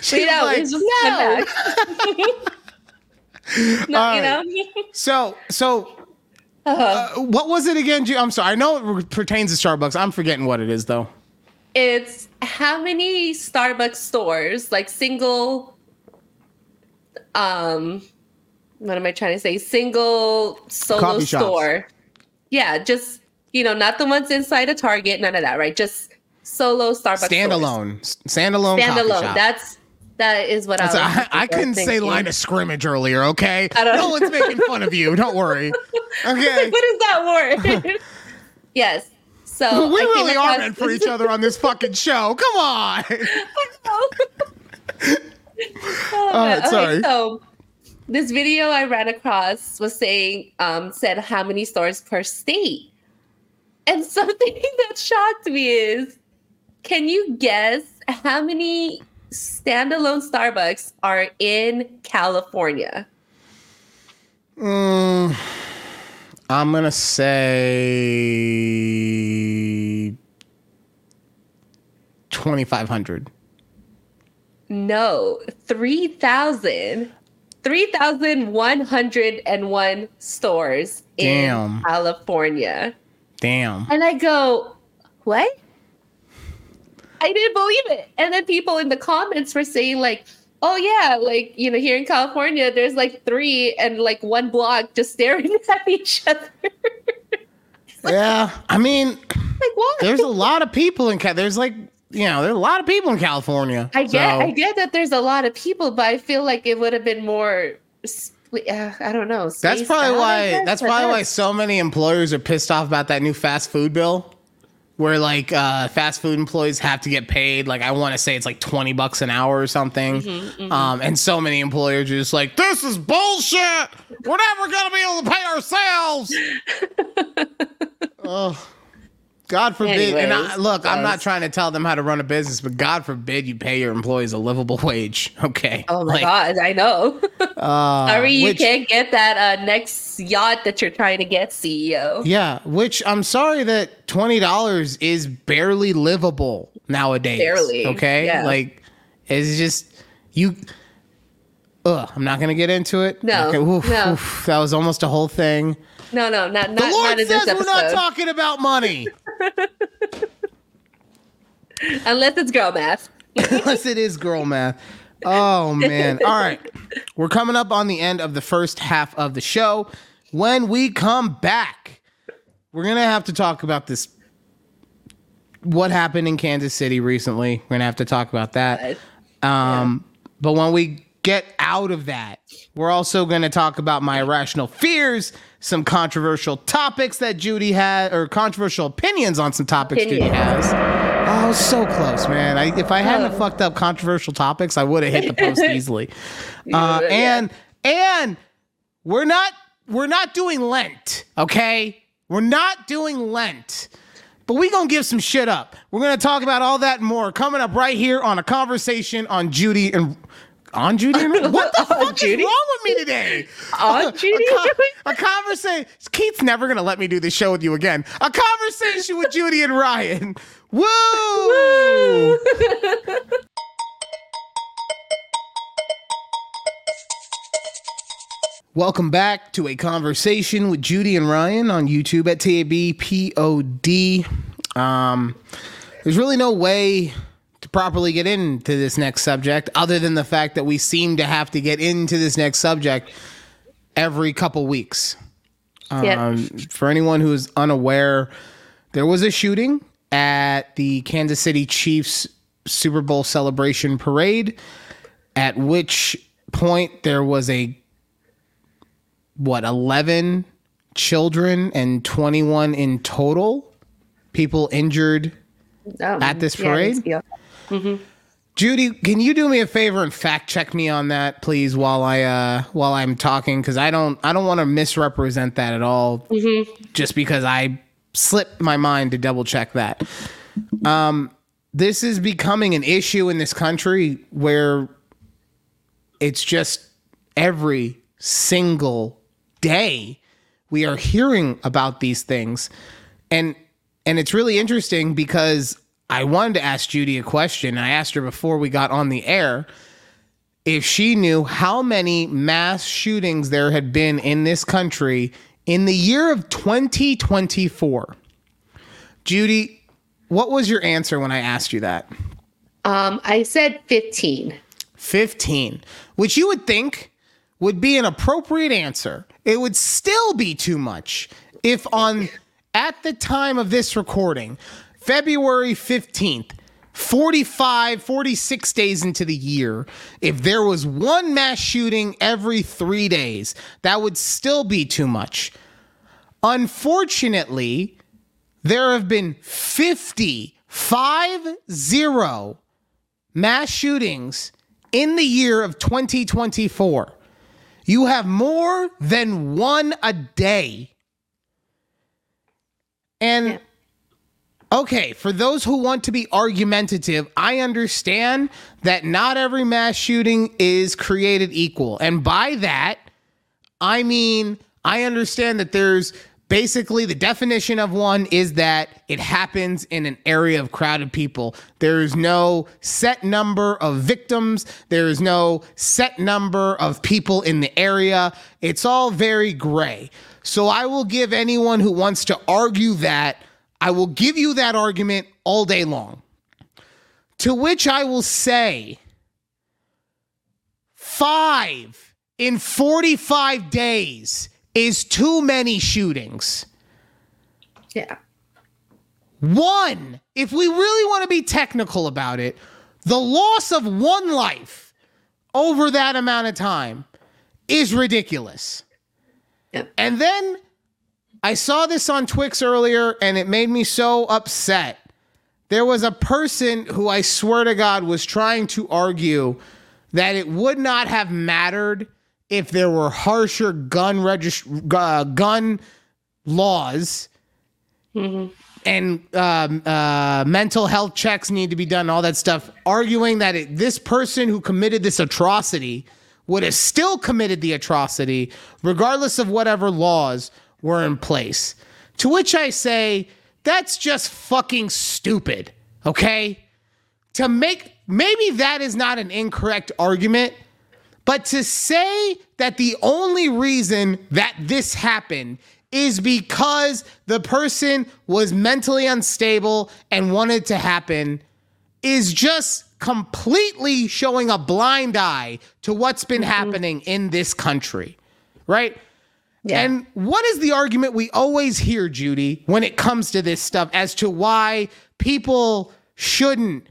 Speaker 1: She's
Speaker 2: You know,
Speaker 1: like,
Speaker 2: it's just come back. no, you
Speaker 1: right.
Speaker 2: know.
Speaker 1: so so
Speaker 2: Uh-huh.
Speaker 1: uh, what was it again? I'm sorry. I know it pertains to Starbucks. I'm forgetting what it is though.
Speaker 2: It's how many Starbucks stores, like single, um, what am I trying to say? Single solo store. Yeah, just you know, not the ones inside a Target, none of that, right? Just solo Starbucks.
Speaker 1: Standalone. Standalone.
Speaker 2: Standalone. That's that is what
Speaker 1: That's-
Speaker 2: I was.
Speaker 1: I, I couldn't say line of scrimmage earlier, okay? No one's making fun of you. Don't worry. Okay.
Speaker 2: what is that word? yes. So
Speaker 1: we
Speaker 2: I
Speaker 1: really are meant for each other on this fucking show. Come on.
Speaker 2: Oh,
Speaker 1: right,
Speaker 2: okay,
Speaker 1: sorry.
Speaker 2: So this video I ran across was saying, um, said how many stores per state. And something that shocked me is can you guess how many standalone Starbucks are in California?
Speaker 1: Mm, I'm gonna say twenty five hundred.
Speaker 2: No, 3,000. 3,101 stores
Speaker 1: Damn.
Speaker 2: in California.
Speaker 1: Damn.
Speaker 2: And I go, what? I didn't believe it. And then people in the comments were saying, like, oh, yeah, like, you know, here in California, there's like three and like one block just staring at each other.
Speaker 1: Yeah. I mean,
Speaker 2: like, what?
Speaker 1: there's a lot of people in Cal. There's like, you know, there's a lot of people in California.
Speaker 2: I get,
Speaker 1: So-
Speaker 2: I get that there's a lot of people, but I feel like it would have been more. Uh, I don't know.
Speaker 1: That's probably
Speaker 2: out,
Speaker 1: why. That's probably why so many employers are pissed off about that new fast food bill, where like uh, fast food employees have to get paid. Like I want to say it's like twenty bucks an hour or something.
Speaker 2: Mm-hmm,
Speaker 1: Um, and so many employers are just like, "This is bullshit. We're never gonna be able to pay ourselves." oh, God forbid. and I,
Speaker 2: Anyways,
Speaker 1: look, I'm not trying to tell them how to run a business, but God forbid you pay your employees a livable wage. Okay.
Speaker 2: Oh my
Speaker 1: Like,
Speaker 2: god, I know.
Speaker 1: uh,
Speaker 2: Sorry, you
Speaker 1: which-
Speaker 2: can't get that uh, next yacht that you're trying to get, CEO.
Speaker 1: Yeah, which I'm sorry that twenty dollars is barely livable nowadays.
Speaker 2: Barely,
Speaker 1: Okay.
Speaker 2: yeah.
Speaker 1: Like it's just you Ugh, I'm not gonna get into it.
Speaker 2: No,
Speaker 1: Okay, oof,
Speaker 2: no.
Speaker 1: oof, that was almost a whole thing.
Speaker 2: No, no, not not,
Speaker 1: The Lord
Speaker 2: not
Speaker 1: says we're not talking about money.
Speaker 2: Unless it's girl math.
Speaker 1: Unless it is girl math. Oh man. All right. We're coming up on the end of the first half of the show. When we come back, we're going to have to talk about this what happened in Kansas City recently. We're going to have to talk about that. Um but when we get out of that, we're also going to talk about my irrational fears, some controversial topics that Judy had or controversial opinions on some topics Judy has. Oh, so close, man. I, if I hadn't
Speaker 2: Oh.
Speaker 1: fucked up controversial topics, I would have hit the post easily. Uh,
Speaker 2: Yeah.
Speaker 1: and and we're not we're not doing Lent, okay? We're not doing Lent. But we gonna give some shit up. We're gonna talk about all that and more coming up right here on a conversation on Judy and on Judy and what the fuck
Speaker 2: Judy?
Speaker 1: is wrong with me today?
Speaker 2: On Judy?
Speaker 1: a, con- a conversation. Keith's never gonna let me do this show with you again. A conversation with Judy and Ryan. Woo! Welcome back to a conversation with Judy and Ryan on YouTube at TABPOD. Um, there's really no way properly get into this next subject other than the fact that we seem to have to get into this next subject every couple weeks.
Speaker 2: Yeah.
Speaker 1: Um, for anyone who is unaware, there was a shooting at the Kansas City Chiefs Super Bowl celebration parade, at which point there was a what 11 children and 21 in total people injured
Speaker 2: Um,
Speaker 1: At this parade?
Speaker 2: yeah.
Speaker 1: Judy, can you do me a favor and fact check me on that, please, while I uh while I'm talking? Because I don't I don't want to misrepresent that at all. Just because I slipped my mind to double check that. Um, this is becoming an issue in this country where it's just every single day we are hearing about these things. And and it's really interesting because I wanted to ask Judy a question. I asked her before we got on the air if she knew how many mass shootings there had been in this country in the year of 2024. Judy, what was your answer when I asked you that?
Speaker 2: Um, I said 15.
Speaker 1: 15, which you would think would be an appropriate answer. It would still be too much if on at the time of this recording, February 15th, 45, 46 days into the year, if there was one mass shooting every three days, that would still be too much. Unfortunately, there have been 50, 5 0 mass shootings in the year of 2024. You have more than one a day. And yeah. Okay, for those who want to be argumentative, I understand that not every mass shooting is created equal. And by that, I mean, I understand that there's basically the definition of one is that it happens in an area of crowded people. There is no set number of victims. There is no set number of people in the area. It's all very gray. So i will give anyone who wants to argue that i will give you that argument all day long to which i will say five in 45 days is too many shootings.
Speaker 2: Yeah.
Speaker 1: One, if we really want to be technical about it, the loss of one life over that amount of time is ridiculous.
Speaker 2: Yep.
Speaker 1: And then I saw this on Twix earlier and it made me so upset. There was a person who I swear to God was trying to argue that it would not have mattered if there were harsher gun regist- uh, gun laws mm-hmm. and um, uh, mental health checks need to be done, all that stuff, arguing that it, this person who committed this atrocity would have still committed the atrocity regardless of whatever laws were in place. To which I say, that's just fucking stupid, okay? To make maybe that is not an incorrect argument but to say that the only reason that this happened is because the person was mentally unstable and wanted to happen is just completely showing a blind eye to what's been mm-hmm. happening in this country, right? Yeah. And what is the argument we always hear, Judy, when it comes to this stuff as to why people shouldn't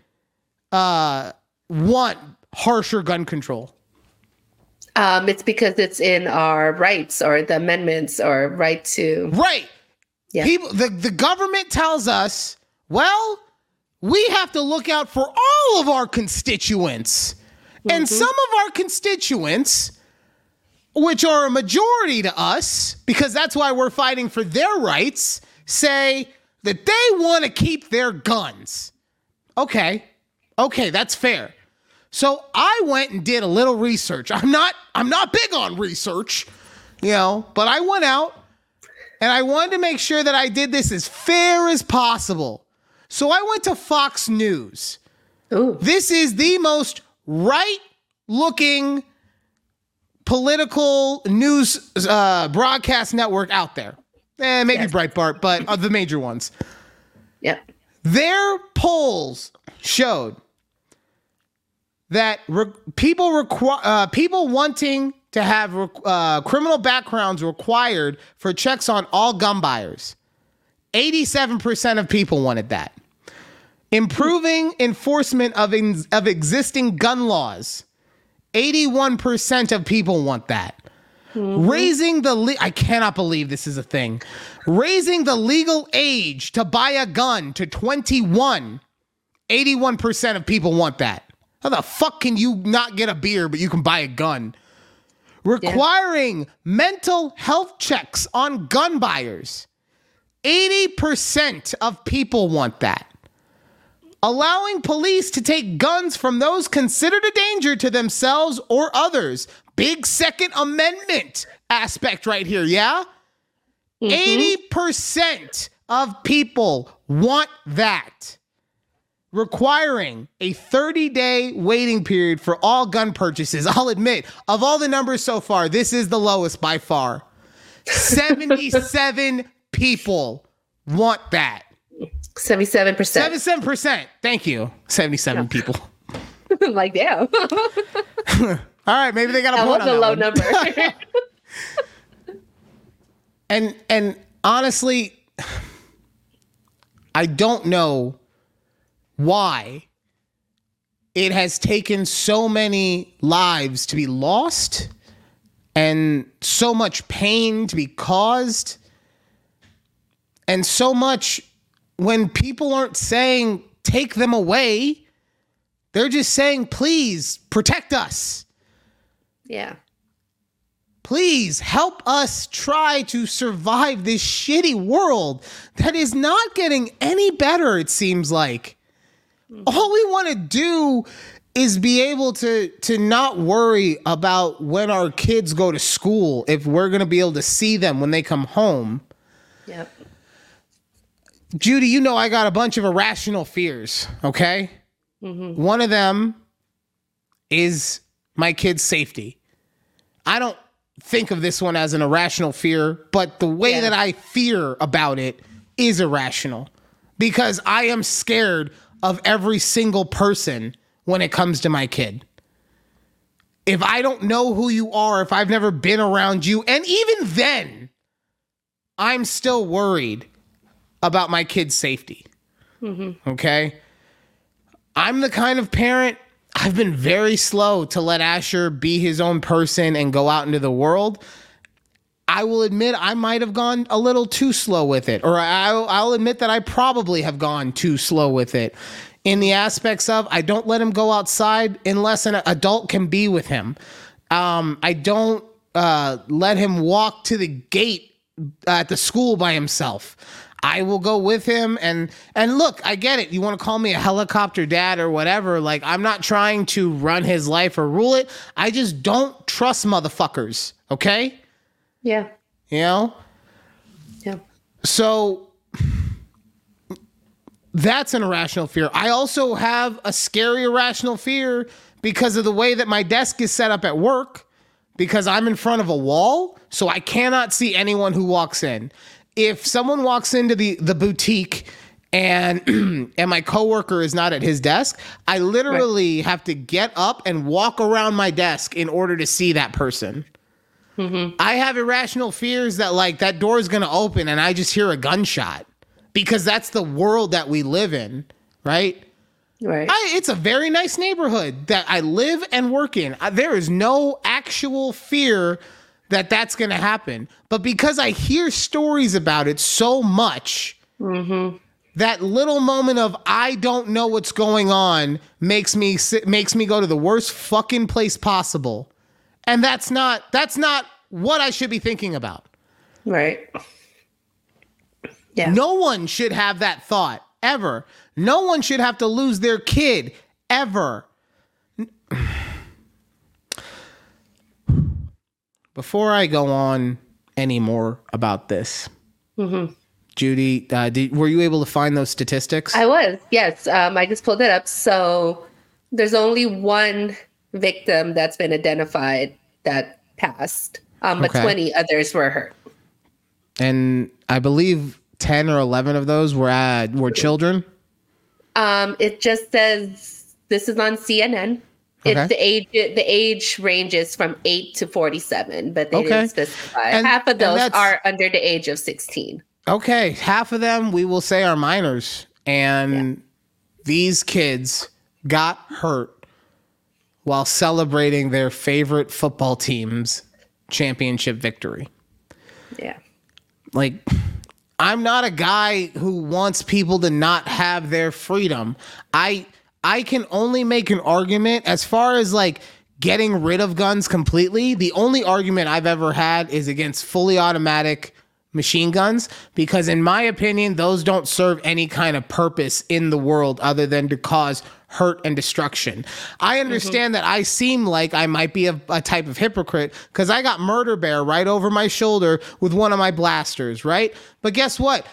Speaker 1: uh, want harsher gun control?
Speaker 2: Um, it's because it's in our rights or the amendments or right to
Speaker 1: right. Yeah. People, the the government tells us, well, we have to look out for all of our constituents, mm-hmm. and some of our constituents, which are a majority to us, because that's why we're fighting for their rights, say that they want to keep their guns. Okay, okay, that's fair. So I went and did a little research. I'm not I'm not big on research, you know, but I went out and I wanted to make sure that I did this as fair as possible. So I went to Fox News. Ooh. This is the most right looking political news uh, broadcast network out there. Eh, maybe yes. Breitbart, but uh, the major ones.
Speaker 2: Yep.
Speaker 1: Their polls showed that re- people require uh, people wanting to have uh, criminal backgrounds required for checks on all gun buyers. 87% of people wanted that. Improving enforcement of, in- of existing gun laws. 81% of people want that. Mm-hmm. Raising the le- I cannot believe this is a thing. Raising the legal age to buy a gun to 21. 81% of people want that. How the fuck can you not get a beer, but you can buy a gun? Requiring yeah. mental health checks on gun buyers. 80% of people want that. Allowing police to take guns from those considered a danger to themselves or others. Big Second Amendment aspect right here, yeah? 80% of people want that. Requiring a 30 day waiting period for all gun purchases. I'll admit, of all the numbers so far, this is the lowest by far. 77 people want that.
Speaker 2: 77%.
Speaker 1: 77%. Thank you. 77 people.
Speaker 2: like, damn.
Speaker 1: All right, maybe they got a
Speaker 2: that
Speaker 1: point
Speaker 2: was a low
Speaker 1: one.
Speaker 2: number.
Speaker 1: And and honestly, I don't know why it has taken so many lives to be lost and so much pain to be caused and so much when people aren't saying take them away they're just saying please protect us
Speaker 2: yeah.
Speaker 1: Please help us try to survive this shitty world that is not getting any better, it seems like. All we want to do is be able to to not worry about when our kids go to school if we're going to be able to see them when they come home.
Speaker 2: Yep.
Speaker 1: Judy, you know I got a bunch of irrational fears, okay? Mm-hmm. One of them is my kid's safety. I don't think of this one as an irrational fear, but the way
Speaker 2: Yeah.
Speaker 1: that I fear about it is irrational because I am scared of every single person when it comes to my kid. If I don't know who you are, if I've never been around you, and even then, I'm still worried about my kid's safety. Okay. I'm the kind of parent, I've been very slow to let Asher be his own person and go out into the world. I will admit I might have gone a little too slow with it, or I'll, I'll admit that I probably have gone too slow with it in the aspects of I don't let him go outside unless an adult can be with him. Um, I don't uh, let him walk to the gate at the school by himself. I will go with him and and look, I get it. You want to call me a helicopter dad or whatever. Like I'm not trying to run his life or rule it. I just don't trust motherfuckers, okay?
Speaker 2: Yeah.
Speaker 1: You know?
Speaker 2: Yeah.
Speaker 1: So that's an irrational fear. I also have a scary irrational fear because of the way that my desk is set up at work because I'm in front of a wall, so I cannot see anyone who walks in. If someone walks into the the boutique and and my coworker is not at his desk, I literally have to get up and walk around my desk in order to see that person. I have irrational fears that like that door is going to open and I just hear a gunshot because that's the world that we live in, right?
Speaker 2: Right.
Speaker 1: I, it's a very nice neighborhood that I live and work in. Uh, there is no actual fear that that's going to happen. But because I hear stories about it so much, mm-hmm. that little moment of I don't know what's going on makes me makes me go to the worst fucking place possible. And that's not that's not what I should be thinking about.
Speaker 2: right. Yeah.
Speaker 1: No one should have that thought ever. No one should have to lose their kid ever. Before I go on any more about this, Judy, uh, did, were you able to find those statistics?
Speaker 2: I was, yes. Um, I just pulled it up. So there's only one victim that's been identified that passed, um, but
Speaker 1: Okay.
Speaker 2: 20 others were hurt.
Speaker 1: and I believe ten or eleven of those were uh, were children.
Speaker 2: Um, it just says this is on CNN.
Speaker 1: Okay.
Speaker 2: It's the age the age ranges from eight to forty seven, but they
Speaker 1: Okay.
Speaker 2: didn't specify.
Speaker 1: And-
Speaker 2: Half of those are under the age of sixteen.
Speaker 1: Okay, half of them we will say are minors, and these kids got hurt while celebrating their favorite football team's championship victory.
Speaker 2: Yeah.
Speaker 1: Like, I'm not a guy who wants people to not have their freedom. I I can only make an argument as far as like getting rid of guns completely. The only argument I've ever had is against fully automatic machine guns because in my opinion those don't serve any kind of purpose in the world other than to cause hurt and destruction. I understand mm-hmm. that I seem like I might be a, a type of hypocrite because I got Murder Bear right over my shoulder with one of my blasters, right? But guess what?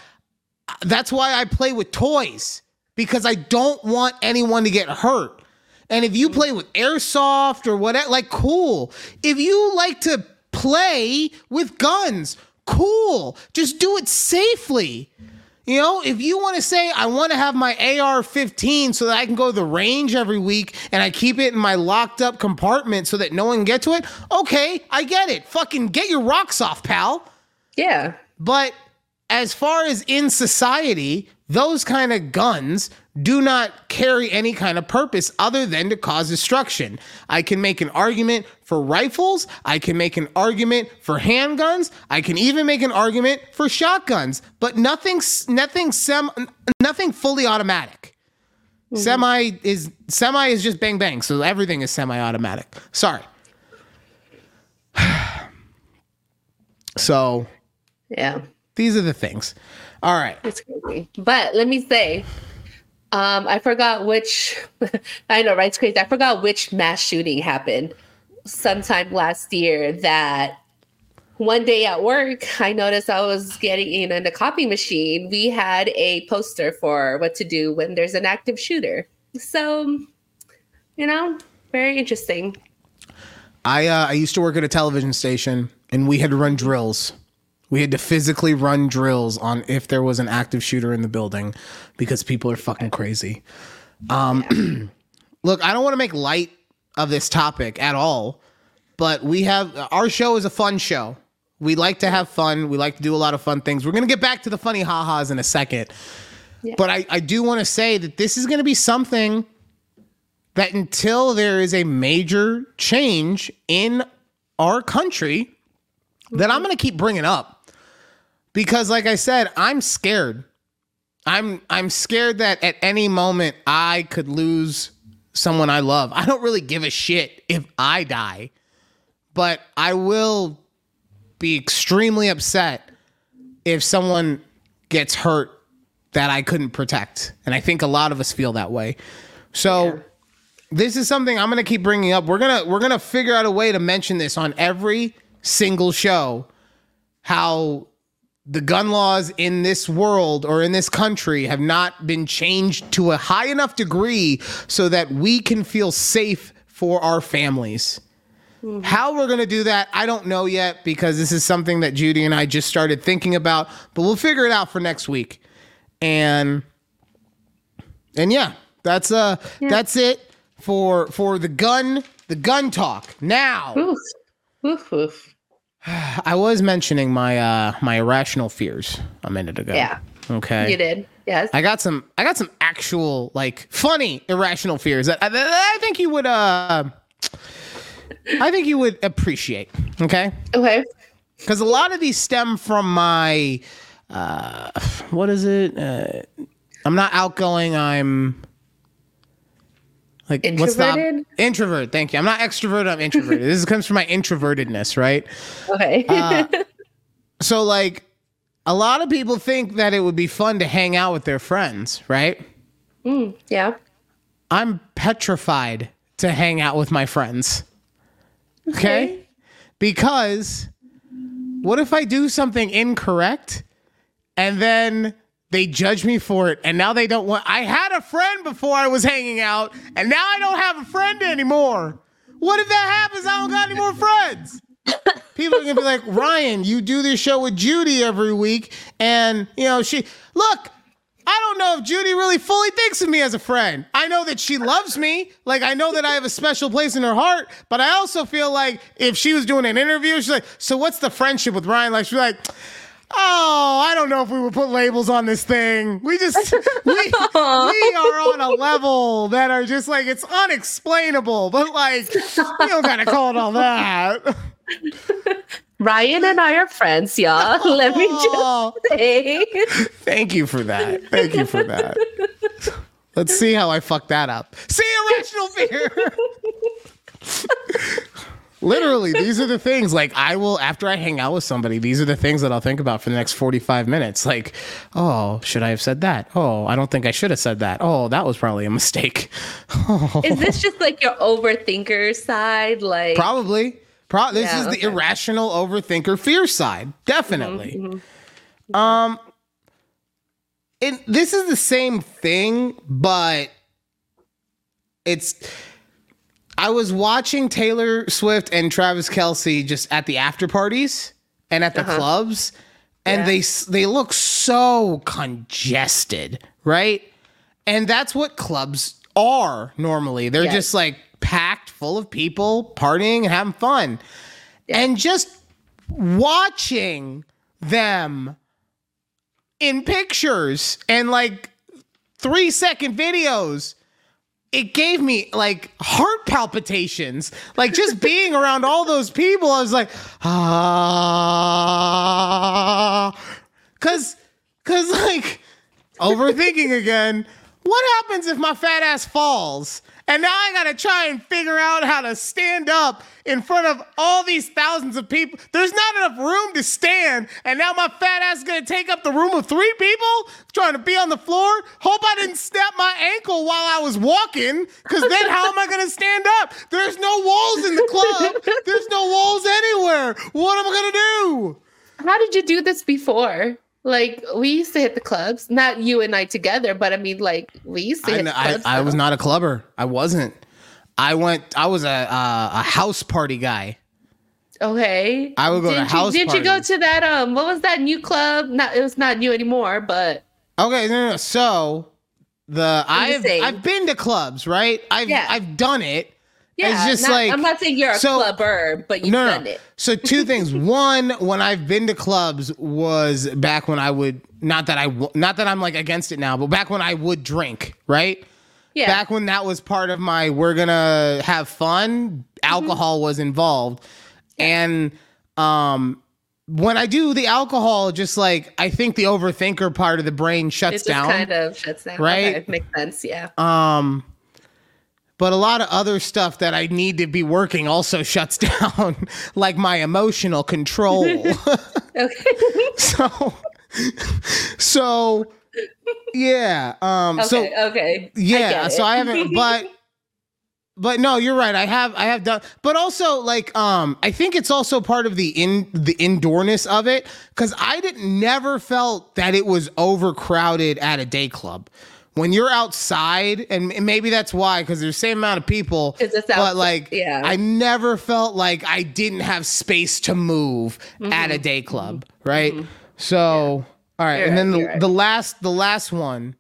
Speaker 1: That's why I play with toys because I don't want anyone to get hurt. And if you mm. play with airsoft or whatever, like cool. If you like to play with guns, cool. Just do it safely. You know, if you want to say, I want to have my AR 15 so that I can go to the range every week and I keep it in my locked up compartment so that no one can get to it, okay, I get it. Fucking get your rocks off, pal.
Speaker 2: Yeah.
Speaker 1: But as far as in society, those kind of guns do not carry any kind of purpose other than to cause destruction. I can make an argument for rifles, I can make an argument for handguns, I can even make an argument for shotguns, but nothing nothing sem nothing fully automatic. Mm-hmm. Semi is semi is just bang bang, so everything is semi-automatic. Sorry. so
Speaker 2: Yeah.
Speaker 1: these are the things. All right.
Speaker 2: It's crazy. But let me say, um, I forgot which I know, right? It's crazy. I forgot which mass shooting happened sometime last year that one day at work, I noticed I was getting in, in the copy machine. We had a poster for what to do when there's an active shooter. So, you know, very interesting.
Speaker 1: I uh, I used to work at a television station, and we had to run drills. We had to physically run drills on if there was an active shooter in the building, because people are fucking crazy. Um, look, I don't want to make light of this topic at all, but we have our show is a fun show. We like to have fun. We like to do a lot of fun things. We're gonna get back to the funny ha-has in a second.
Speaker 2: Yeah.
Speaker 1: But I, I do want to say that this is gonna be something that until there is a major change in our country, that I'm going to keep bringing up because, like I said, I'm scared. I'm I'm scared that at any moment I could lose someone I love. I don't really give a shit if I die, but I will be extremely upset if someone gets hurt that I couldn't protect. And I think a lot of us feel that way. So this is something I'm going to keep bringing up. We're going to we're going to figure out a way to mention this on every single show how the gun laws in this world or in this country have not been changed to a high enough degree so that we can feel safe for our families. How we're going to do that, I don't know yet because this is something that Judy and I just started thinking about, but we'll figure it out for next week. And and yeah, that's uh that's it for for the gun the gun talk. Now,
Speaker 2: Oof. Oof, oof.
Speaker 1: I was mentioning my uh my irrational fears a minute ago.
Speaker 2: Yeah.
Speaker 1: Okay.
Speaker 2: You did. Yes.
Speaker 1: I got some I got some actual like funny irrational fears that I, that I think you would uh I think you would appreciate. Okay?
Speaker 2: okay.
Speaker 1: Because a lot of these stem from my uh what is it? Uh I'm not outgoing, I'm like what's
Speaker 2: Introverted?
Speaker 1: the introvert? Thank you. I'm not extroverted. I'm introverted. this comes from my introvertedness, right?
Speaker 2: Okay.
Speaker 1: Uh, So like a lot of people think that it would be fun to hang out with their friends, right?
Speaker 2: Mm, yeah.
Speaker 1: I'm petrified to hang out with my friends. Okay?
Speaker 2: Okay.
Speaker 1: Because what if I do something incorrect and then they judge me for it and now they don't want I had a friend before I was hanging out and now I don't have a friend anymore. What if that happens? I don't got any more friends. People are gonna be like, Ryan, you do this show with Judy every week, and you know, she look, I don't know if Judy really fully thinks of me as a friend. I know that she loves me. Like, I know that I have a special place in her heart, but I also feel like if she was doing an interview, she's like, So what's the friendship with Ryan? Like, she's like, Oh, I don't know if we would put labels on this thing. We just, we, we are on a level that are just like, it's unexplainable, but like, you don't gotta call it all that.
Speaker 2: Ryan and I are friends, y'all. Let me just
Speaker 1: Oh.
Speaker 2: say.
Speaker 1: Thank you for that. Thank you for that. Let's see how I fuck that up. See irrational fear. Literally, these are the things like I will after I hang out with somebody, these are the things that I'll think about for the next 45 minutes. Like, oh, should I have said that? Oh, I don't think I should have said that. Oh, that was probably a mistake.
Speaker 2: Is this just like your overthinker side? Like
Speaker 1: Probably. Pro- this
Speaker 2: Yeah,
Speaker 1: is the
Speaker 2: okay. Mm-hmm,
Speaker 1: irrational overthinker fear side. Definitely. Um and this is the same thing, but it's I was watching Taylor Swift and Travis Kelce just at the after parties and at the uh-huh. clubs, and
Speaker 2: Yeah.
Speaker 1: they they look so congested, right? And that's what clubs are normally. They're
Speaker 2: Yes.
Speaker 1: just like packed full of people partying and having fun. And just watching them in pictures and like three second videos it gave me like heart palpitations. Like just being around all those people i was like ah. Cuz cuz like overthinking again. What happens if my fat ass falls and now i gotta try and figure out how to stand up in front of all these thousands of people. There's not enough room to stand. And now my fat ass is gonna take up the room of three people trying to be on the floor. Hope i didn't snap my ankle while i was walking because then how am i gonna stand up? There's no walls in the club. There's no walls anywhere. What am i gonna do?
Speaker 2: How did you do this before? Like we used to hit the clubs, not you and I together, but I mean, like we used to
Speaker 1: I,
Speaker 2: hit
Speaker 1: I,
Speaker 2: clubs.
Speaker 1: I was not a clubber. I wasn't. I went. I was a uh, a house party guy.
Speaker 2: okay.
Speaker 1: I would go to
Speaker 2: did
Speaker 1: house
Speaker 2: You, did you go to that? Um, what was that new club? Not it was not new anymore, but
Speaker 1: Okay, no, no. no. So the I've. I've been to clubs, right? I've
Speaker 2: Yeah.
Speaker 1: I've done it.
Speaker 2: Yeah.
Speaker 1: it's just
Speaker 2: not-
Speaker 1: like
Speaker 2: I'm not saying you're a
Speaker 1: so-
Speaker 2: clubber, but you've
Speaker 1: no,
Speaker 2: done
Speaker 1: no.
Speaker 2: it.
Speaker 1: So two things. One, when I've been to clubs was back when I would not that I not that I'm like against it now, but back when I would drink, right?
Speaker 2: Yeah.
Speaker 1: back when that was part of my we're gonna have fun alcohol was involved and um when i do the alcohol just like i think the overthinker part of the brain
Speaker 2: it
Speaker 1: shuts
Speaker 2: just
Speaker 1: down
Speaker 2: kind of shuts down.
Speaker 1: right?
Speaker 2: Okay, makes sense. Yeah.
Speaker 1: um but a lot of other stuff that i need to be working also shuts down like my emotional control
Speaker 2: okay.
Speaker 1: so so yeah um
Speaker 2: Okay.
Speaker 1: so
Speaker 2: okay.
Speaker 1: yeah
Speaker 2: get
Speaker 1: so i haven't but but no you're right i have i have done but also like um i think it's also part of the in the indoorness of it because i didn't never felt that it was overcrowded at a day club when you're outside and maybe that's why because there's the same amount of people.
Speaker 2: it's
Speaker 1: but like
Speaker 2: yeah.
Speaker 1: i never felt like i didn't have space to move at a
Speaker 2: Mm-hmm.
Speaker 1: day club right so all right
Speaker 2: You're
Speaker 1: and then
Speaker 2: right,
Speaker 1: the,
Speaker 2: right.
Speaker 1: the last the last one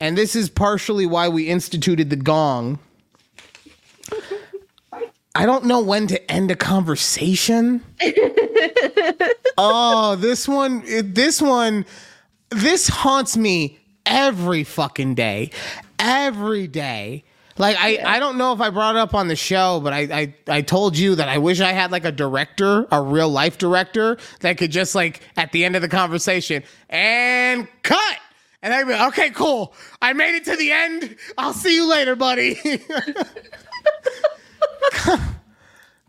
Speaker 1: and this is partially why we instituted the gong. I don't know when to end a conversation. oh, this one, this one, this haunts me every fucking day. Every day. Like I, I don't know if I brought it up on the show, but I, I I told you that I wish I had like a director, a real life director that could just like at the end of the conversation and cut. And I'd be okay, cool. I made it to the end. I'll see you later, buddy.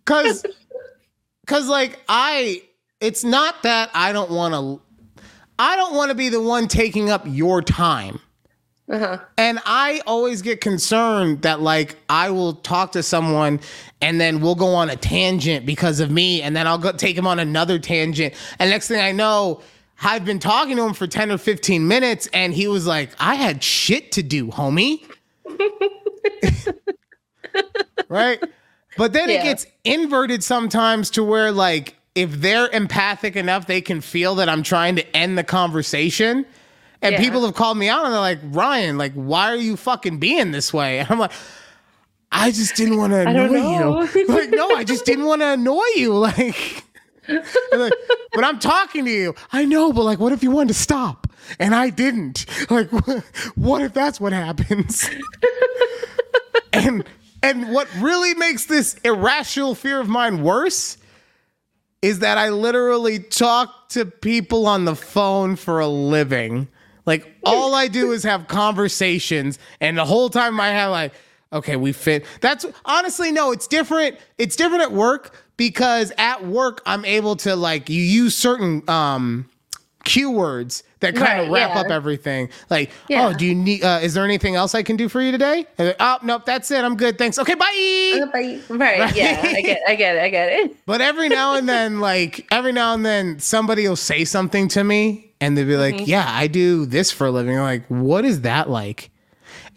Speaker 1: Cause cause like I it's not that I don't want to I don't want to be the one taking up your time.
Speaker 2: Uh-huh.
Speaker 1: And I always get concerned that like I will talk to someone and then we'll go on a tangent because of me and then I'll go take him on another tangent and next thing I know I've been talking to him for 10 or 15 minutes and he was like I had shit to do, homie. right? But then it gets inverted sometimes to where like if they're empathic enough they can feel that I'm trying to end the conversation. And
Speaker 2: Yeah.
Speaker 1: people have called me out and they're like, Ryan, like, why are you fucking being this way? And I'm like, I just didn't want to annoy you. like, no, I just didn't want to annoy you. Like, like, but I'm talking to you. I know, but like, what if you wanted to stop and I didn't? Like, what if that's what happens? and and what really makes this irrational fear of mine worse is that I literally talk to people on the phone for a living. Like all I do is have conversations, and the whole time I have like, okay, we fit. That's honestly no, it's different. It's different at work because at work I'm able to like you use certain um cue words that kind of wrap
Speaker 2: yeah.
Speaker 1: up everything. Like,
Speaker 2: Yeah.
Speaker 1: oh, do you need? Uh, is there anything else I can do for you today? And then, oh, nope, that's it. I'm good. Thanks. Okay, bye. Bye.
Speaker 2: Right. Yeah. I get. I get. It, I get it.
Speaker 1: But every now and then, like every now and then, somebody will say something to me, and they'll be like,
Speaker 2: Mm-hmm.
Speaker 1: "Yeah, I do this for a living." I'm like, what is that like?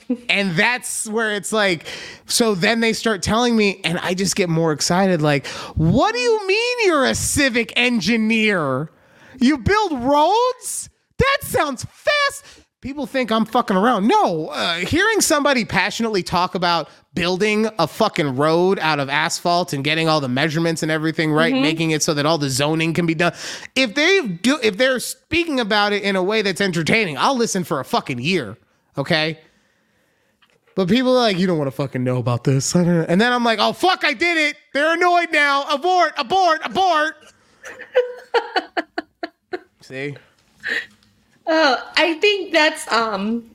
Speaker 1: and that's where it's like, so then they start telling me, and I just get more excited. Like, what do you mean you're a civic engineer? You build roads? That sounds fast. People think I'm fucking around. No, uh, hearing somebody passionately talk about building a fucking road out of asphalt and getting all the measurements and everything right, making it so that all the zoning can be done. If they do, if they're speaking about it in a way that's entertaining, I'll listen for a fucking year. Okay. But people are like, you don't want to fucking know about this. I don't know. And then I'm like, oh, fuck, I did it. They're annoyed now. Abort, abort, abort. See?
Speaker 2: Oh, I think that's um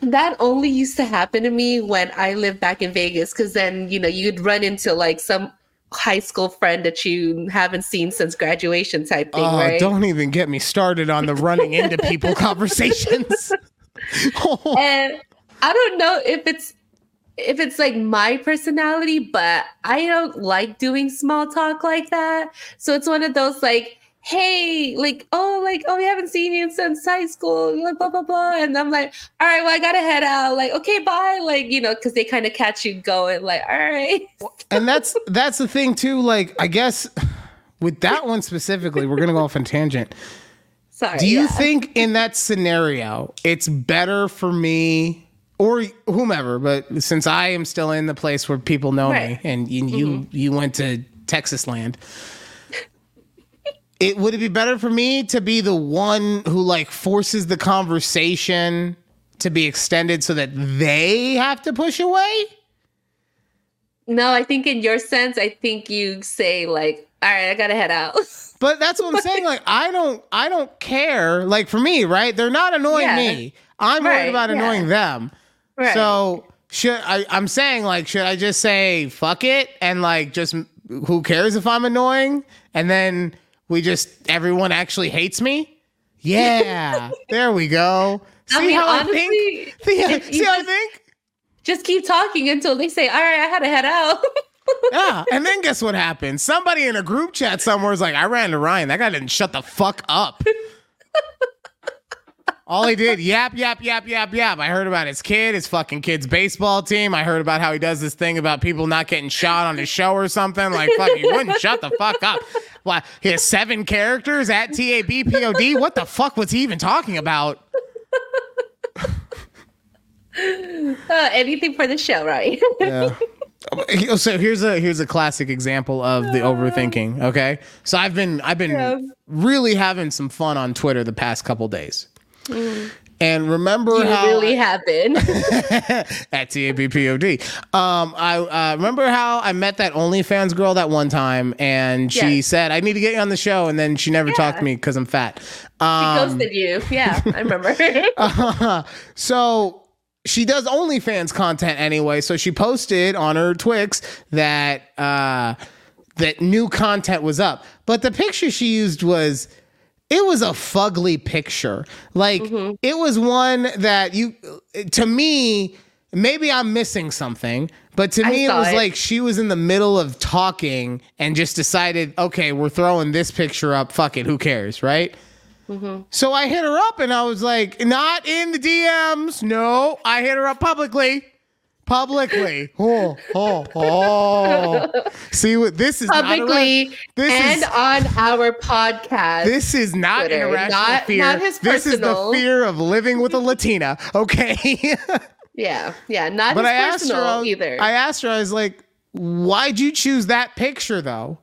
Speaker 2: that only used to happen to me when I lived back in Vegas because then you know you'd run into like some high school friend that you haven't seen since graduation type thing,
Speaker 1: Oh,
Speaker 2: right?
Speaker 1: don't even get me started on the running into people conversations. Oh,
Speaker 2: and I don't know if it's if it's like my personality, but I don't like doing small talk like that. So it's one of those like, hey, like, oh, like, oh, we haven't seen you since high school, like, blah, blah, blah. And I'm like, all right, well, I gotta head out. Like, okay, bye. Like, you know, because they kind of catch you going, like, all right.
Speaker 1: and that's that's the thing too. Like, I guess with that one specifically, we're gonna go off on tangent.
Speaker 2: Sorry.
Speaker 1: Do you
Speaker 2: yeah.
Speaker 1: think in that scenario, it's better for me or whomever, but since I am still in the place where people know me and you you, you went to Texas land, it would it be better for me to be the one who like forces the conversation to be extended so that they have to push away?
Speaker 2: No, I think in your sense, I think you say, like, all right, I gotta head out.
Speaker 1: But that's what I'm saying. Like, I don't, I don't care. Like for me, right? They're not annoying
Speaker 2: Yeah.
Speaker 1: me. I'm worried
Speaker 2: Right,
Speaker 1: about
Speaker 2: yeah.
Speaker 1: annoying them.
Speaker 2: right.
Speaker 1: So should I? I'm saying like, should I just say fuck it and like just who cares if I'm annoying? And then we just everyone actually hates me. Yeah, there we go. See
Speaker 2: I mean,
Speaker 1: how
Speaker 2: honestly,
Speaker 1: I think? See,
Speaker 2: you
Speaker 1: see how I think?
Speaker 2: just keep talking until they say, all right, I had to head out.
Speaker 1: Yeah. And then guess what happened? Somebody in a group chat somewhere is like, I ran to Ryan. That guy didn't shut the fuck up. All he did, yap, yap, yap, yap, yap. I heard about his kid, his fucking kid's baseball team. I heard about how he does this thing about people not getting shot on his show or something. Like, fuck, you wouldn't shut the fuck up. Why? He has seven characters at TABPOD. What the fuck was he even talking about?
Speaker 2: Uh, anything for the show, right?
Speaker 1: Yeah. So here's a here's a classic example of the overthinking. Okay, so I've been I've been
Speaker 2: Yeah.
Speaker 1: really having some fun on Twitter the past couple days, and remember
Speaker 2: you
Speaker 1: how
Speaker 2: really been.
Speaker 1: at TABPOD. Um, I uh, remember how I met that OnlyFans girl that one time, and she
Speaker 2: Yes.
Speaker 1: said I need to get you on the show, and then she never talked to me because I'm fat. Um,
Speaker 2: Ghosted you. Yeah, I remember.
Speaker 1: so she does OnlyFans content anyway. So she posted on her Twix that uh, that new content was up, but the picture she used was it was a fugly picture. Like mm-hmm. it was one that you to me. Maybe I'm missing something, but to me it was
Speaker 2: it.
Speaker 1: like she was in the middle of talking and just decided, okay, we're throwing this picture up. Fuck it, who cares, right? Mm-hmm. So I hit her up and I was like, not in the DMs. No, I hit her up publicly. Publicly. Oh, oh, oh. See what this is not
Speaker 2: Publicly
Speaker 1: irra- this
Speaker 2: and
Speaker 1: is
Speaker 2: on our podcast.
Speaker 1: this is not
Speaker 2: Twitter.
Speaker 1: irrational
Speaker 2: Not-
Speaker 1: fear.
Speaker 2: not his
Speaker 1: this is the fear of living with a Latina. Okay.
Speaker 2: yeah, yeah, not
Speaker 1: but
Speaker 2: his
Speaker 1: I asked her
Speaker 2: personal either.
Speaker 1: I asked her, I was like, why'd you choose that picture though?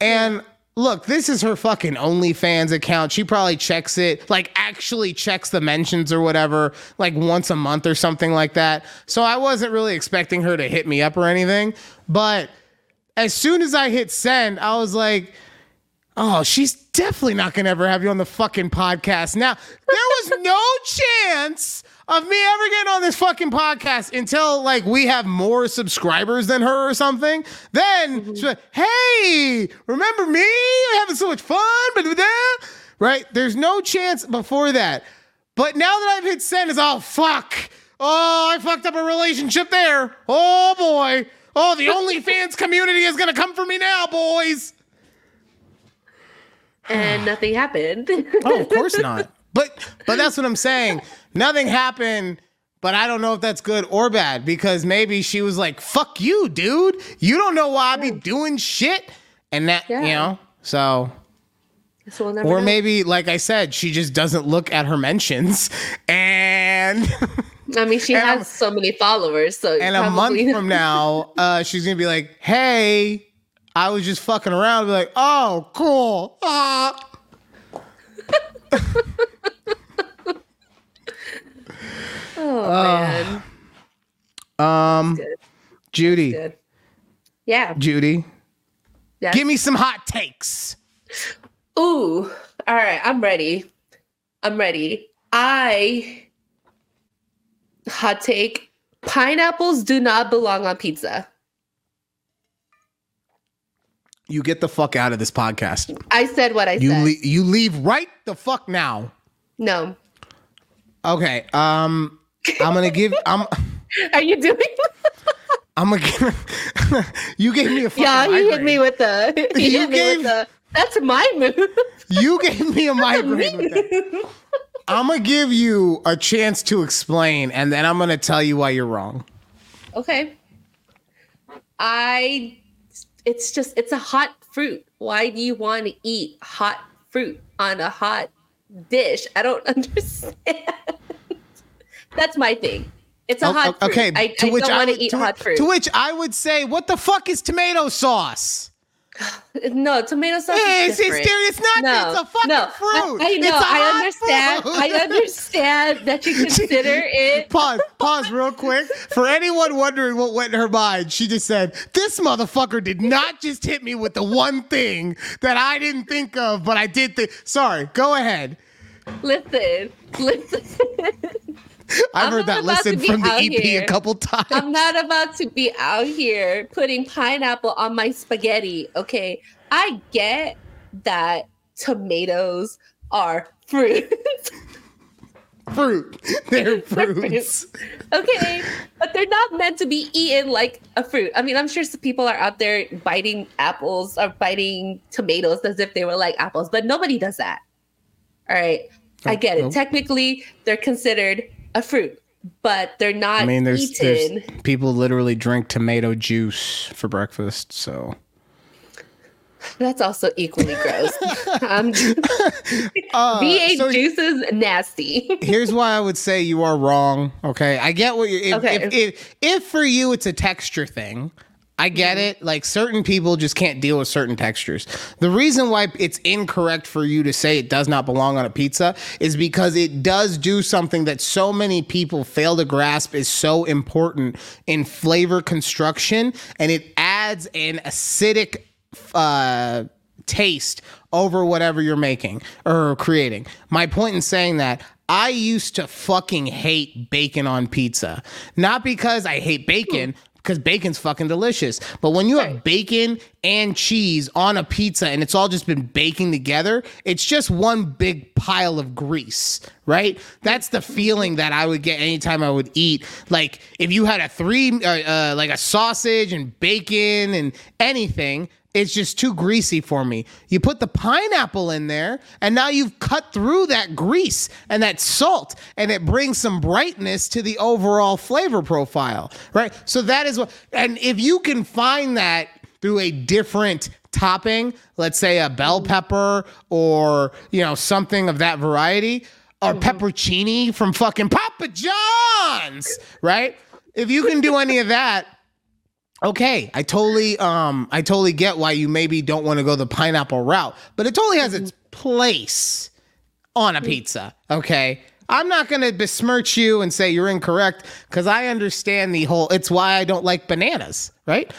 Speaker 1: And look, this is her fucking OnlyFans account. She probably checks it, like actually checks the mentions or whatever, like once a month or something like that. So I wasn't really expecting her to hit me up or anything. But as soon as I hit send, I was like, Oh, she's definitely not gonna ever have you on the fucking podcast. Now, there was no chance of me ever getting on this fucking podcast until like we have more subscribers than her or something. Then mm-hmm. she's like, "Hey, remember me? We're having so much fun." But right, there's no chance before that. But now that I've hit send, is oh fuck. Oh, I fucked up a relationship there. Oh boy. Oh, the OnlyFans community is gonna come for me now, boys.
Speaker 2: and nothing happened.
Speaker 1: Oh, of course not. But but that's what I'm saying. Nothing happened, but I don't know if that's good or bad because maybe she was like, "Fuck you, dude. You don't know why I be doing shit." And that, you know. So
Speaker 2: So we'll
Speaker 1: or
Speaker 2: know.
Speaker 1: maybe like I said, she just doesn't look at her mentions and
Speaker 2: I mean, she has so many followers. So
Speaker 1: and a month from now, uh, she's gonna be like, "Hey, I was just fucking around." Be like, "Oh, cool." Ah.
Speaker 2: Oh man,
Speaker 1: Um. Judy.
Speaker 2: Yeah.
Speaker 1: Judy,
Speaker 2: Yes.
Speaker 1: give me some hot takes.
Speaker 2: Ooh. All right. I'm ready. I'm ready. I hot take: pineapples do not belong on pizza.
Speaker 1: You get the fuck out of this podcast.
Speaker 2: I said what I
Speaker 1: You
Speaker 2: said.
Speaker 1: le- you leave right the fuck now.
Speaker 2: no.
Speaker 1: Okay. Um, I'm gonna give. I'm.
Speaker 2: Are you doing?
Speaker 1: I'm gonna. Give, you gave me a
Speaker 2: yeah, he hit me with the. He
Speaker 1: You
Speaker 2: hit me
Speaker 1: gave-
Speaker 2: with the. That's my move.
Speaker 1: You gave me a migraine. I'm gonna give you a chance to explain, and then I'm gonna tell you why you're wrong.
Speaker 2: okay. I. It's just it's a hot fruit. Why do you want to eat hot fruit on a hot dish? I don't understand. That's my thing. It's a hot fruit.
Speaker 1: okay.
Speaker 2: I,
Speaker 1: to
Speaker 2: I
Speaker 1: which
Speaker 2: don't
Speaker 1: I
Speaker 2: want to eat
Speaker 1: to,
Speaker 2: hot fruit.
Speaker 1: to which I would say, what the fuck is tomato sauce?
Speaker 2: no, tomato sauce
Speaker 1: It's,
Speaker 2: is different.
Speaker 1: it's not.
Speaker 2: no,
Speaker 1: it's a fucking
Speaker 2: no.
Speaker 1: fruit.
Speaker 2: I, I know.
Speaker 1: It's a
Speaker 2: I understand.
Speaker 1: fruit.
Speaker 2: I understand that you consider it.
Speaker 1: Pause, pause real quick. For anyone wondering what went in her mind, she just said, This motherfucker did not just hit me with the one thing that I didn't think of, but I did think. Sorry, go ahead.
Speaker 2: Listen, listen.
Speaker 1: I've
Speaker 2: I'm
Speaker 1: heard that lesson from the EP
Speaker 2: here.
Speaker 1: a couple times.
Speaker 2: I'm not about to be out here putting pineapple on my spaghetti. Okay. I get that tomatoes are fruit.
Speaker 1: fruit. They're
Speaker 2: They're
Speaker 1: fruits.
Speaker 2: okay. But they're not meant to be eaten like a fruit. I mean, I'm sure some people are out there biting apples or biting tomatoes as if they were like apples, but nobody does that. All right. I oh, get it. Technically, they're considered a fruit, but they're not
Speaker 1: I mean, there's,
Speaker 2: eaten.
Speaker 1: there's people literally drink tomato juice for breakfast. So
Speaker 2: That's also equally gross. um,
Speaker 1: Uh,
Speaker 2: V8
Speaker 1: so
Speaker 2: juice is nasty.
Speaker 1: here's why I would say you are wrong. Okay, I get what you're. If,
Speaker 2: Okay.
Speaker 1: if, if, if for you it's a texture thing, I get
Speaker 2: Mm-hmm.
Speaker 1: it. Like certain people just can't deal with certain textures. The reason why it's incorrect for you to say it does not belong on a pizza is because it does do something that so many people fail to grasp is so important in flavor construction, and it adds an acidic uh, taste over whatever you're making or creating. My point in saying that. I used to fucking hate bacon on pizza. Not because I hate bacon, because bacon's fucking delicious. But when you have bacon and cheese on a pizza and it's all just been baking together, it's just one big pile of grease, right? That's the feeling that I would get anytime I would eat. Like if you had a three, uh, uh, like a sausage and bacon and anything, it's just too greasy for me. You put the pineapple in there, and now you've cut through that grease and that salt, and it brings some brightness to the overall flavor profile, right? So that is what, and if you can find that through a different topping, let's say a bell mm-hmm. pepper or, you know, something of that variety, or mm-hmm. peppercini from fucking Papa John's, right? If you can do any of that, okay i totally um i totally get why you maybe don't want to go the pineapple route but it totally has its place on a pizza okay i'm not going to besmirch you and say you're incorrect because i understand the whole it's why i don't like bananas right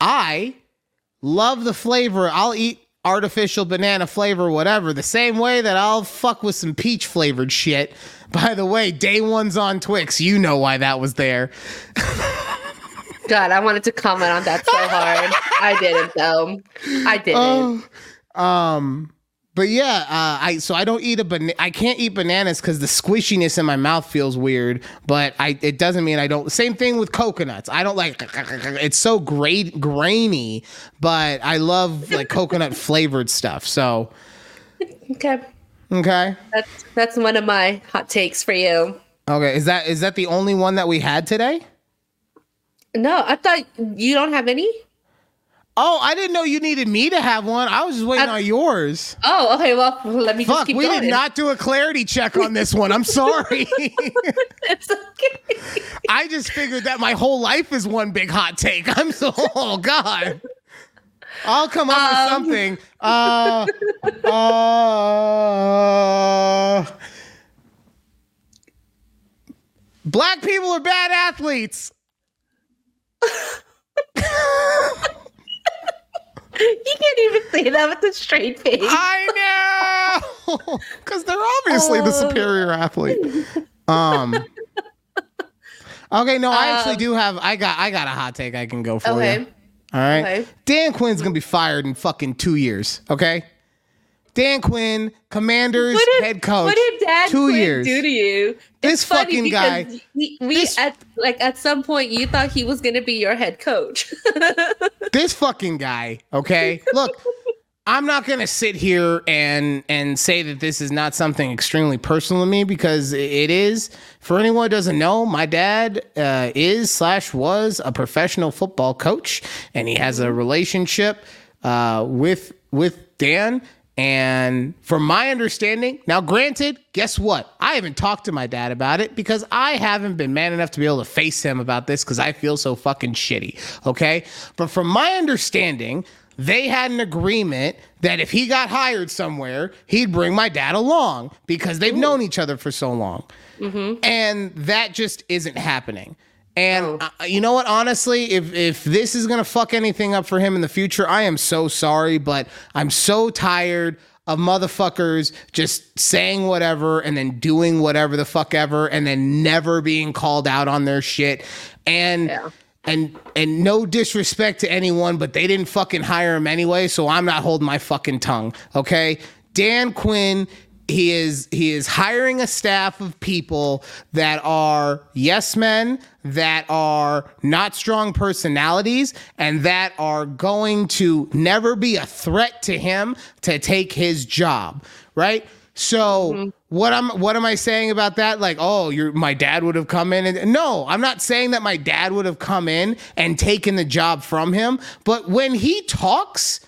Speaker 1: i love the flavor i'll eat artificial banana flavor, whatever, the same way that I'll fuck with some peach flavored shit. By the way, day one's on Twix. You know why that was there.
Speaker 2: God, I wanted to comment on that so hard. I didn't though. I didn't.
Speaker 1: Oh, um, but yeah, uh, I so I don't eat a banana. I can't eat bananas because the squishiness in my mouth feels weird. But I it doesn't mean I don't. Same thing with coconuts. I don't like. It's so great grainy, but I love like coconut flavored stuff. So
Speaker 2: okay,
Speaker 1: okay,
Speaker 2: that's that's one of my hot takes for you.
Speaker 1: okay. Is that is that the only one that we had today?
Speaker 2: No, I thought you don't have any.
Speaker 1: Oh, I didn't know you needed me to have one. I was just waiting
Speaker 2: I-
Speaker 1: on yours.
Speaker 2: Oh, okay. Well, let me just
Speaker 1: Fuck, we
Speaker 2: going.
Speaker 1: did not do a clarity check on this one. I'm sorry.
Speaker 2: it's okay.
Speaker 1: I just figured that my whole life is one big hot take. I'm so oh god. I'll come up with
Speaker 2: Um.
Speaker 1: something. Uh, uh, black people are bad athletes.
Speaker 2: You can't even say that with a straight face.
Speaker 1: I know, because they're obviously the
Speaker 2: Oh.
Speaker 1: superior athlete. Um. Okay, no, I actually
Speaker 2: Um,
Speaker 1: do have. I got. I got a hot take. I can go for
Speaker 2: okay.
Speaker 1: you. All right.
Speaker 2: Okay.
Speaker 1: Dan Quinn's gonna be fired in fucking two years. Okay. Dan Quinn, Commanders
Speaker 2: did,
Speaker 1: head coach.
Speaker 2: what did Dad
Speaker 1: two
Speaker 2: Quinn
Speaker 1: years.
Speaker 2: do to you?
Speaker 1: This
Speaker 2: funny
Speaker 1: fucking guy-
Speaker 2: He, we
Speaker 1: this-
Speaker 2: at like at some point you thought he was going to be your head coach.
Speaker 1: this fucking guy. Okay. Look, I'm not gonna sit here and and say that this is not something extremely personal to me because it is. For anyone who doesn't know, my dad uh, is slash was a professional football coach, and he has a relationship uh, with with Dan. And from my understanding, now granted, guess what? I haven't talked to my dad about it because I haven't been man enough to be able to face him about this because I feel so fucking shitty. Okay. But from my understanding, they had an agreement that if he got hired somewhere, he'd bring my dad along because they've known each other for so long. Mm-hmm. And that just isn't happening. And uh, you know what? Honestly, if if this is gonna fuck anything up for him in the future, I am so sorry, but I'm so tired of motherfuckers just saying whatever and then doing whatever the fuck ever and then never being called out on their shit. And
Speaker 2: Yeah.
Speaker 1: and and no disrespect to anyone, but they didn't fucking hire him anyway, so I'm not holding my fucking tongue. Okay? Dan Quinn he is he is hiring a staff of people that are yes men that are not strong personalities and that are going to never be a threat to him to take his job right so mm-hmm. what am what am I saying about that? Like, oh, your my dad would have come in and no, I'm not saying that my dad would have come in and taken the job from him, but when he talks,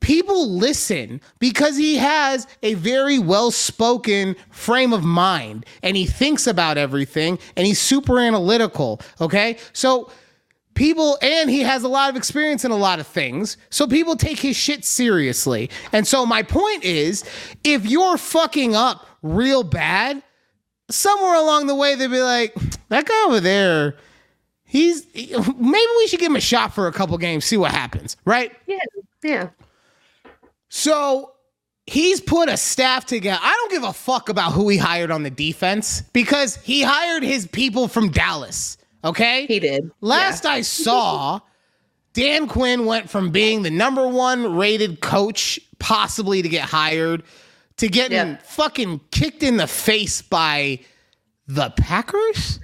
Speaker 1: people listen because he has a very well-spoken frame of mind and he thinks about everything and he's super analytical, okay? So people and he has a lot of experience in a lot of things so people take his shit seriously and so my point is if you're fucking up real bad somewhere along the way they'd be like that guy over there he's maybe we should give him a shot for a couple games see what happens right
Speaker 2: yeah. Yeah.
Speaker 1: So he's put a staff together. I don't give a fuck about who he hired on the defense because he hired his people from Dallas. Okay?
Speaker 2: He did.
Speaker 1: Last I saw, Dan Quinn went from being the number one rated coach, possibly to get hired, to getting
Speaker 2: Yeah.
Speaker 1: fucking kicked in the face by the Packers?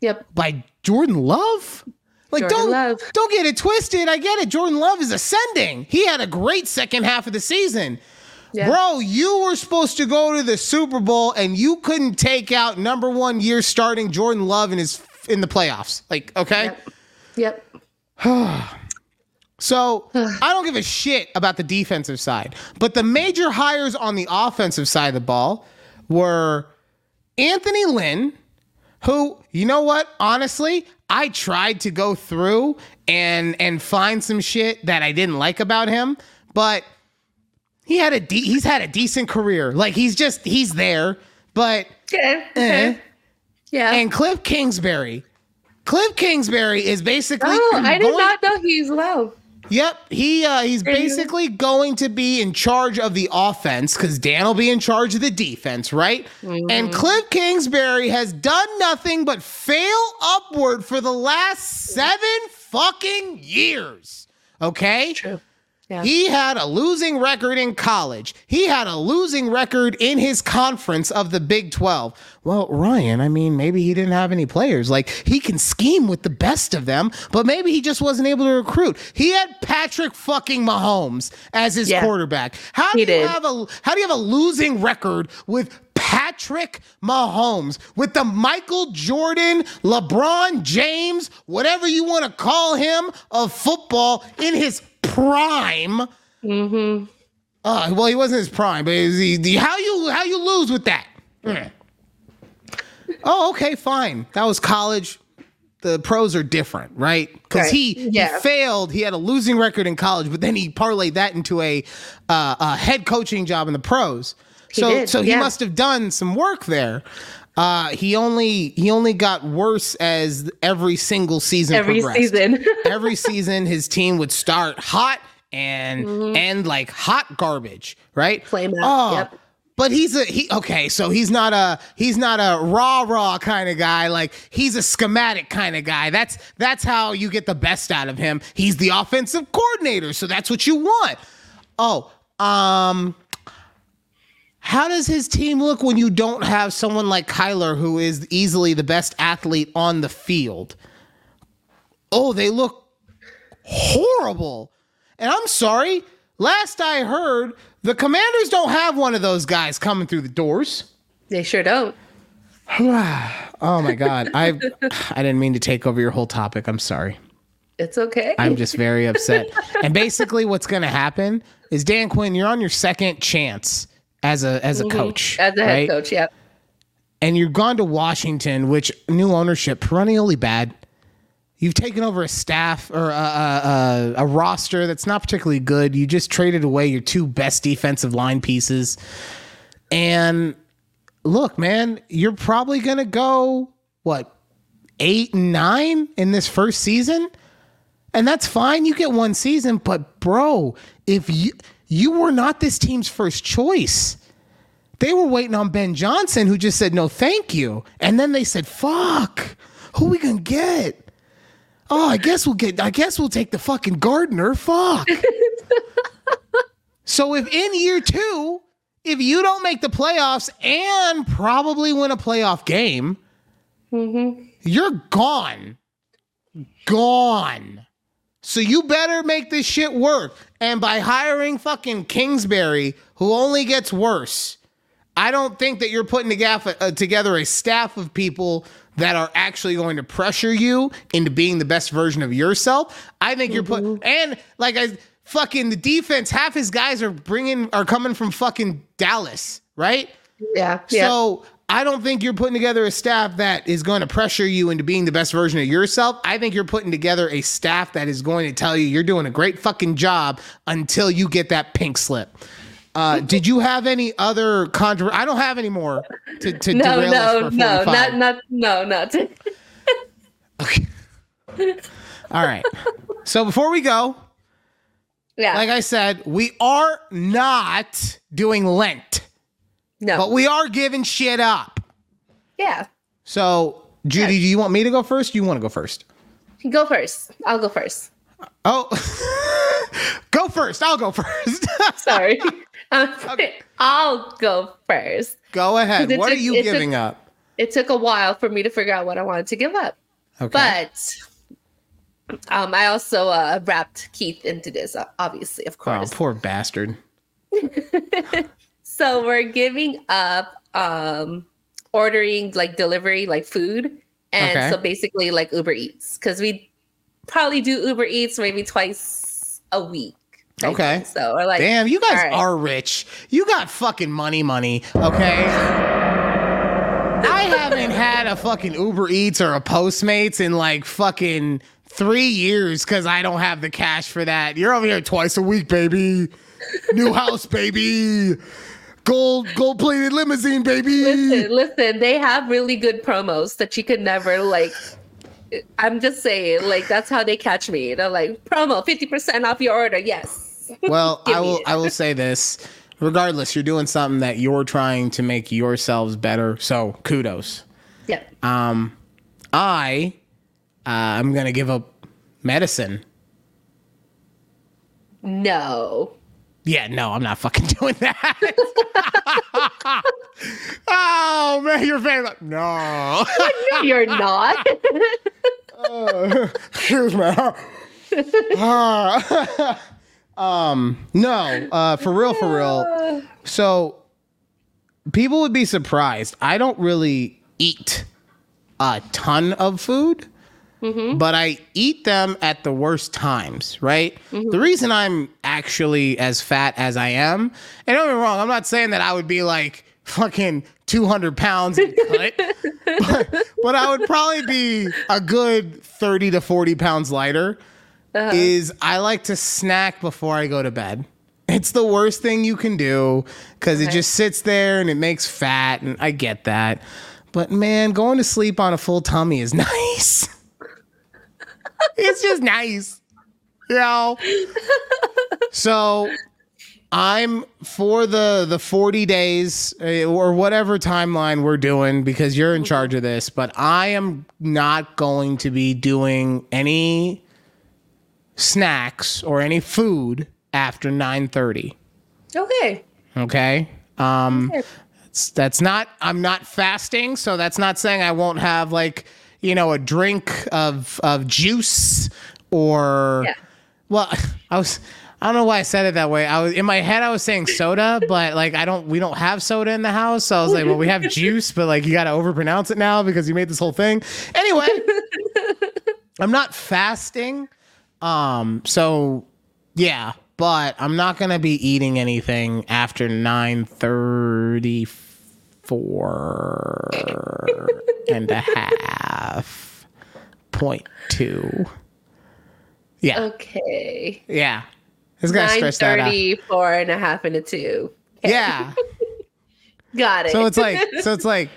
Speaker 2: Yep.
Speaker 1: By Jordan Love? Like
Speaker 2: Jordan
Speaker 1: don't
Speaker 2: Love.
Speaker 1: don't get it twisted. I get it. Jordan Love is ascending. He had a great second half of the season.
Speaker 2: Yeah.
Speaker 1: Bro, you were supposed to go to the Super Bowl and you couldn't take out number one year starting Jordan Love in his in the playoffs. Like, okay?
Speaker 2: Yep. Yep.
Speaker 1: So I don't give a shit about the defensive side. But the major hires on the offensive side of the ball were Anthony Lynn, who, you know what? Honestly, I tried to go through and and find some shit that I didn't like about him, but he had a de- he's had a decent career. Like he's just he's there, but
Speaker 2: Okay.
Speaker 1: eh.
Speaker 2: Yeah.
Speaker 1: and Cliff Kingsbury. Cliff Kingsbury is basically
Speaker 2: oh, I did
Speaker 1: going-
Speaker 2: not know he's low.
Speaker 1: Yep, he uh, he's basically going to be in charge of the offense because Dan will be in charge of the defense, right?
Speaker 2: Mm-hmm.
Speaker 1: And Cliff Kingsbury has done nothing but fail upward for the last seven fucking years. Okay,
Speaker 2: True. Yeah.
Speaker 1: he had a losing record in college. He had a losing record in his conference of the Big 12. Well, Ryan, I mean, maybe he didn't have any players. Like, he can scheme with the best of them, but maybe he just wasn't able to recruit. He had Patrick fucking Mahomes as his
Speaker 2: Yeah.
Speaker 1: quarterback. How do
Speaker 2: He
Speaker 1: you
Speaker 2: did.
Speaker 1: have a how do you have a losing record with Patrick Mahomes with the Michael Jordan, LeBron James, whatever you want to call him of football in his prime?
Speaker 2: Mm-hmm.
Speaker 1: Uh, well, he wasn't his prime, but is he, the- how you how you lose with that? Mm. Oh, okay, fine. That was college. The pros are different, right? Because
Speaker 2: Right.
Speaker 1: he, he failed. He had a losing record in college, but then he parlayed that into a, uh, a head coaching job in the pros. So
Speaker 2: did,
Speaker 1: so he
Speaker 2: yeah.
Speaker 1: must have done some work there. Uh, he only he only got worse as every single season
Speaker 2: Every
Speaker 1: progressed
Speaker 2: season.
Speaker 1: every season his team would start hot and end like hot garbage, right?
Speaker 2: Mm-hmm. Flame out,
Speaker 1: Oh,
Speaker 2: yep.
Speaker 1: But he's a he okay, so he's not a he's not a raw raw kind of guy. Like he's a schematic kind of guy. That's that's how you get the best out of him. He's the offensive coordinator, so that's what you want. Oh, um how does his team look when you don't have someone like Kyler who is easily the best athlete on the field? Oh, they look horrible. And I'm sorry, last I heard, the commanders don't have one of those guys coming through the doors.
Speaker 2: they sure don't.
Speaker 1: Oh my god. I I didn't mean to take over your whole topic. I'm sorry.
Speaker 2: It's okay.
Speaker 1: I'm just very upset. and basically what's going to happen is Dan Quinn, you're on your second chance as a as a mm-hmm. coach.
Speaker 2: As a head
Speaker 1: right?
Speaker 2: coach, yeah.
Speaker 1: and you've gone to Washington, which new ownership perennially bad. You've taken over a staff or a, a, a, a roster that's not particularly good. You just traded away your two best defensive line pieces. And look, man, you're probably going to go, what, eight and nine in this first season? And that's fine. You get one season. But, bro, if you, you were not this team's first choice, they were waiting on Ben Johnson, who just said no, thank you, and then they said, "Fuck, who we gonna get?" Oh, I guess we'll get. I guess we'll take the fucking gardener. Fuck. so if in year two, if you don't make the playoffs and probably win a playoff game, mm-hmm. you're gone, gone. So you better make this shit work. And by hiring fucking Kingsbury, who only gets worse, I don't think that you're putting together, uh, a staff of people that are actually going to pressure you into being the best version of yourself. I think you're putting and like I fucking the defense. Half his guys are bringing are coming from fucking Dallas, right?
Speaker 2: Yeah. Yeah.
Speaker 1: I don't think you're putting together a staff that is going to pressure you into being the best version of yourself. I think you're putting together a staff that is going to tell you you're doing a great fucking job until you get that pink slip. Uh, did you have any other contra? I don't have any more to, to
Speaker 2: no,
Speaker 1: derail
Speaker 2: no,
Speaker 1: us for
Speaker 2: no,
Speaker 1: 45.
Speaker 2: not, not, no, not.
Speaker 1: Okay. All right. So before we go,
Speaker 2: yeah.
Speaker 1: like I said, we are not doing Lent,
Speaker 2: no.
Speaker 1: but we are giving shit up.
Speaker 2: yeah.
Speaker 1: So, Judy, do you want me to go first? Do you want to go first?
Speaker 2: Go first. I'll go first.
Speaker 1: Oh, go first. I'll go first.
Speaker 2: Sorry. Um, I'll go first.
Speaker 1: go ahead. What are
Speaker 2: took-
Speaker 1: you
Speaker 2: it took-
Speaker 1: giving up?
Speaker 2: It took a while for me to figure out what I wanted to give up,
Speaker 1: Okay.
Speaker 2: but um, I also uh, wrapped Keith into this, obviously, of
Speaker 1: oh,
Speaker 2: course.
Speaker 1: poor bastard.
Speaker 2: So we're giving up um ordering like delivery, like food. And
Speaker 1: Okay.
Speaker 2: so basically like Uber Eats. Cause we probably do Uber Eats maybe twice a week. I
Speaker 1: Okay.
Speaker 2: So or like
Speaker 1: Damn, you guys
Speaker 2: right.
Speaker 1: are rich. You got fucking money, money. Okay. I haven't had a fucking Uber Eats or a Postmates in like fucking three years because I don't have the cash for that. You're over here twice a week, baby. New house, baby. Gold, gold plated limousine, baby.
Speaker 2: listen, listen, they have really good promos that you could never like I'm just saying, like that's how they catch me. They're like promo, fifty percent off your order. Yes.
Speaker 1: Well, I will. I will say this. Regardless, you're doing something that you're trying to make yourselves better. So kudos.
Speaker 2: Yeah.
Speaker 1: Um, I, uh, I'm gonna give up medicine.
Speaker 2: no.
Speaker 1: Yeah, no, I'm not fucking doing that. oh man, you're very like no.
Speaker 2: You're not.
Speaker 1: Excuse me. Um, no, uh, for real, for real. So people would be surprised. I don't really eat a ton of food, Mm-hmm. but I eat them at the worst times, right? Mm-hmm. The reason I'm actually as fat as I am, and don't get me wrong, I'm not saying that I would be like fucking 200 pounds and cut, but, but I would probably be a good 30 to 40 pounds lighter. Uh-huh. Is I like to snack before I go to bed. It's the worst thing you can do because it just sits there and it makes fat, and I get that. But man, going to sleep on a full tummy is nice. It's just nice, you know. So I'm for the the 40 days uh, or whatever timeline we're doing because you're in charge of this, but I am not going to be doing any snacks or any food after 9:30.
Speaker 2: okay.
Speaker 1: Okay? Um
Speaker 2: Okay.
Speaker 1: that's not I'm not fasting, so that's not saying I won't have like, you know, a drink of of juice or
Speaker 2: Yeah.
Speaker 1: well, I was I don't know why I said it that way. I was in my head I was saying soda, but like I don't we don't have soda in the house. So I was like, well, we have juice, but like you got to overpronounce it now because you made this whole thing. Anyway, I'm not fasting. Um so yeah, but I'm not going to be eating anything after 9:34 and a half point 2. Yeah.
Speaker 2: Okay.
Speaker 1: Yeah. It's
Speaker 2: Nine
Speaker 1: stretch that out.
Speaker 2: four and a half, and a two.
Speaker 1: Yeah.
Speaker 2: Got it.
Speaker 1: So it's like, so it's like,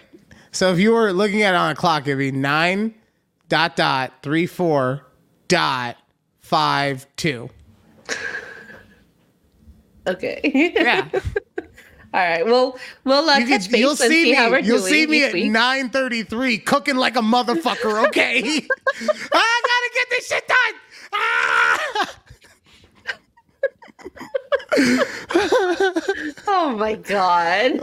Speaker 1: so if you were looking at it on a clock, it'd be nine dot dot three four dot five two.
Speaker 2: okay.
Speaker 1: Yeah.
Speaker 2: All right. Well, we'll uh,
Speaker 1: You could,
Speaker 2: base
Speaker 1: you'll see
Speaker 2: see how we're
Speaker 1: me. You'll see me at nine thirty three, cooking like a motherfucker. Okay, I gotta get this shit done. Ah!
Speaker 2: Oh my god.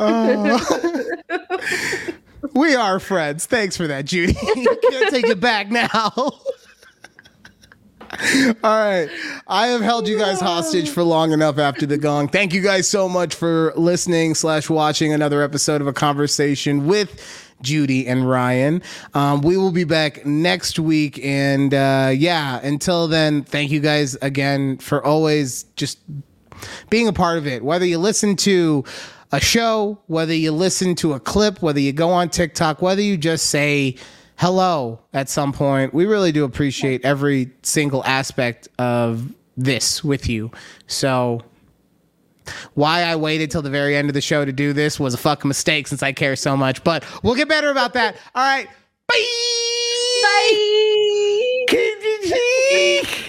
Speaker 1: We are friends. Thanks for that, Judy. Can't take it back now. All right. I have held you guys hostage for long enough after the gong. Thank you guys so much for listening slash watching another episode of a conversation with Judy and Ryan. Um, we will be back next week. And uh, yeah, until then, thank you guys again for always just being a part of it. Whether you listen to a show, whether you listen to a clip, whether you go on TikTok, whether you just say hello at some point, we really do appreciate every single aspect of this with you. So, why I waited till the very end of the show to do this was a fucking mistake since I care so much, but we'll get better about that. All right.
Speaker 2: Bye.
Speaker 1: Bye.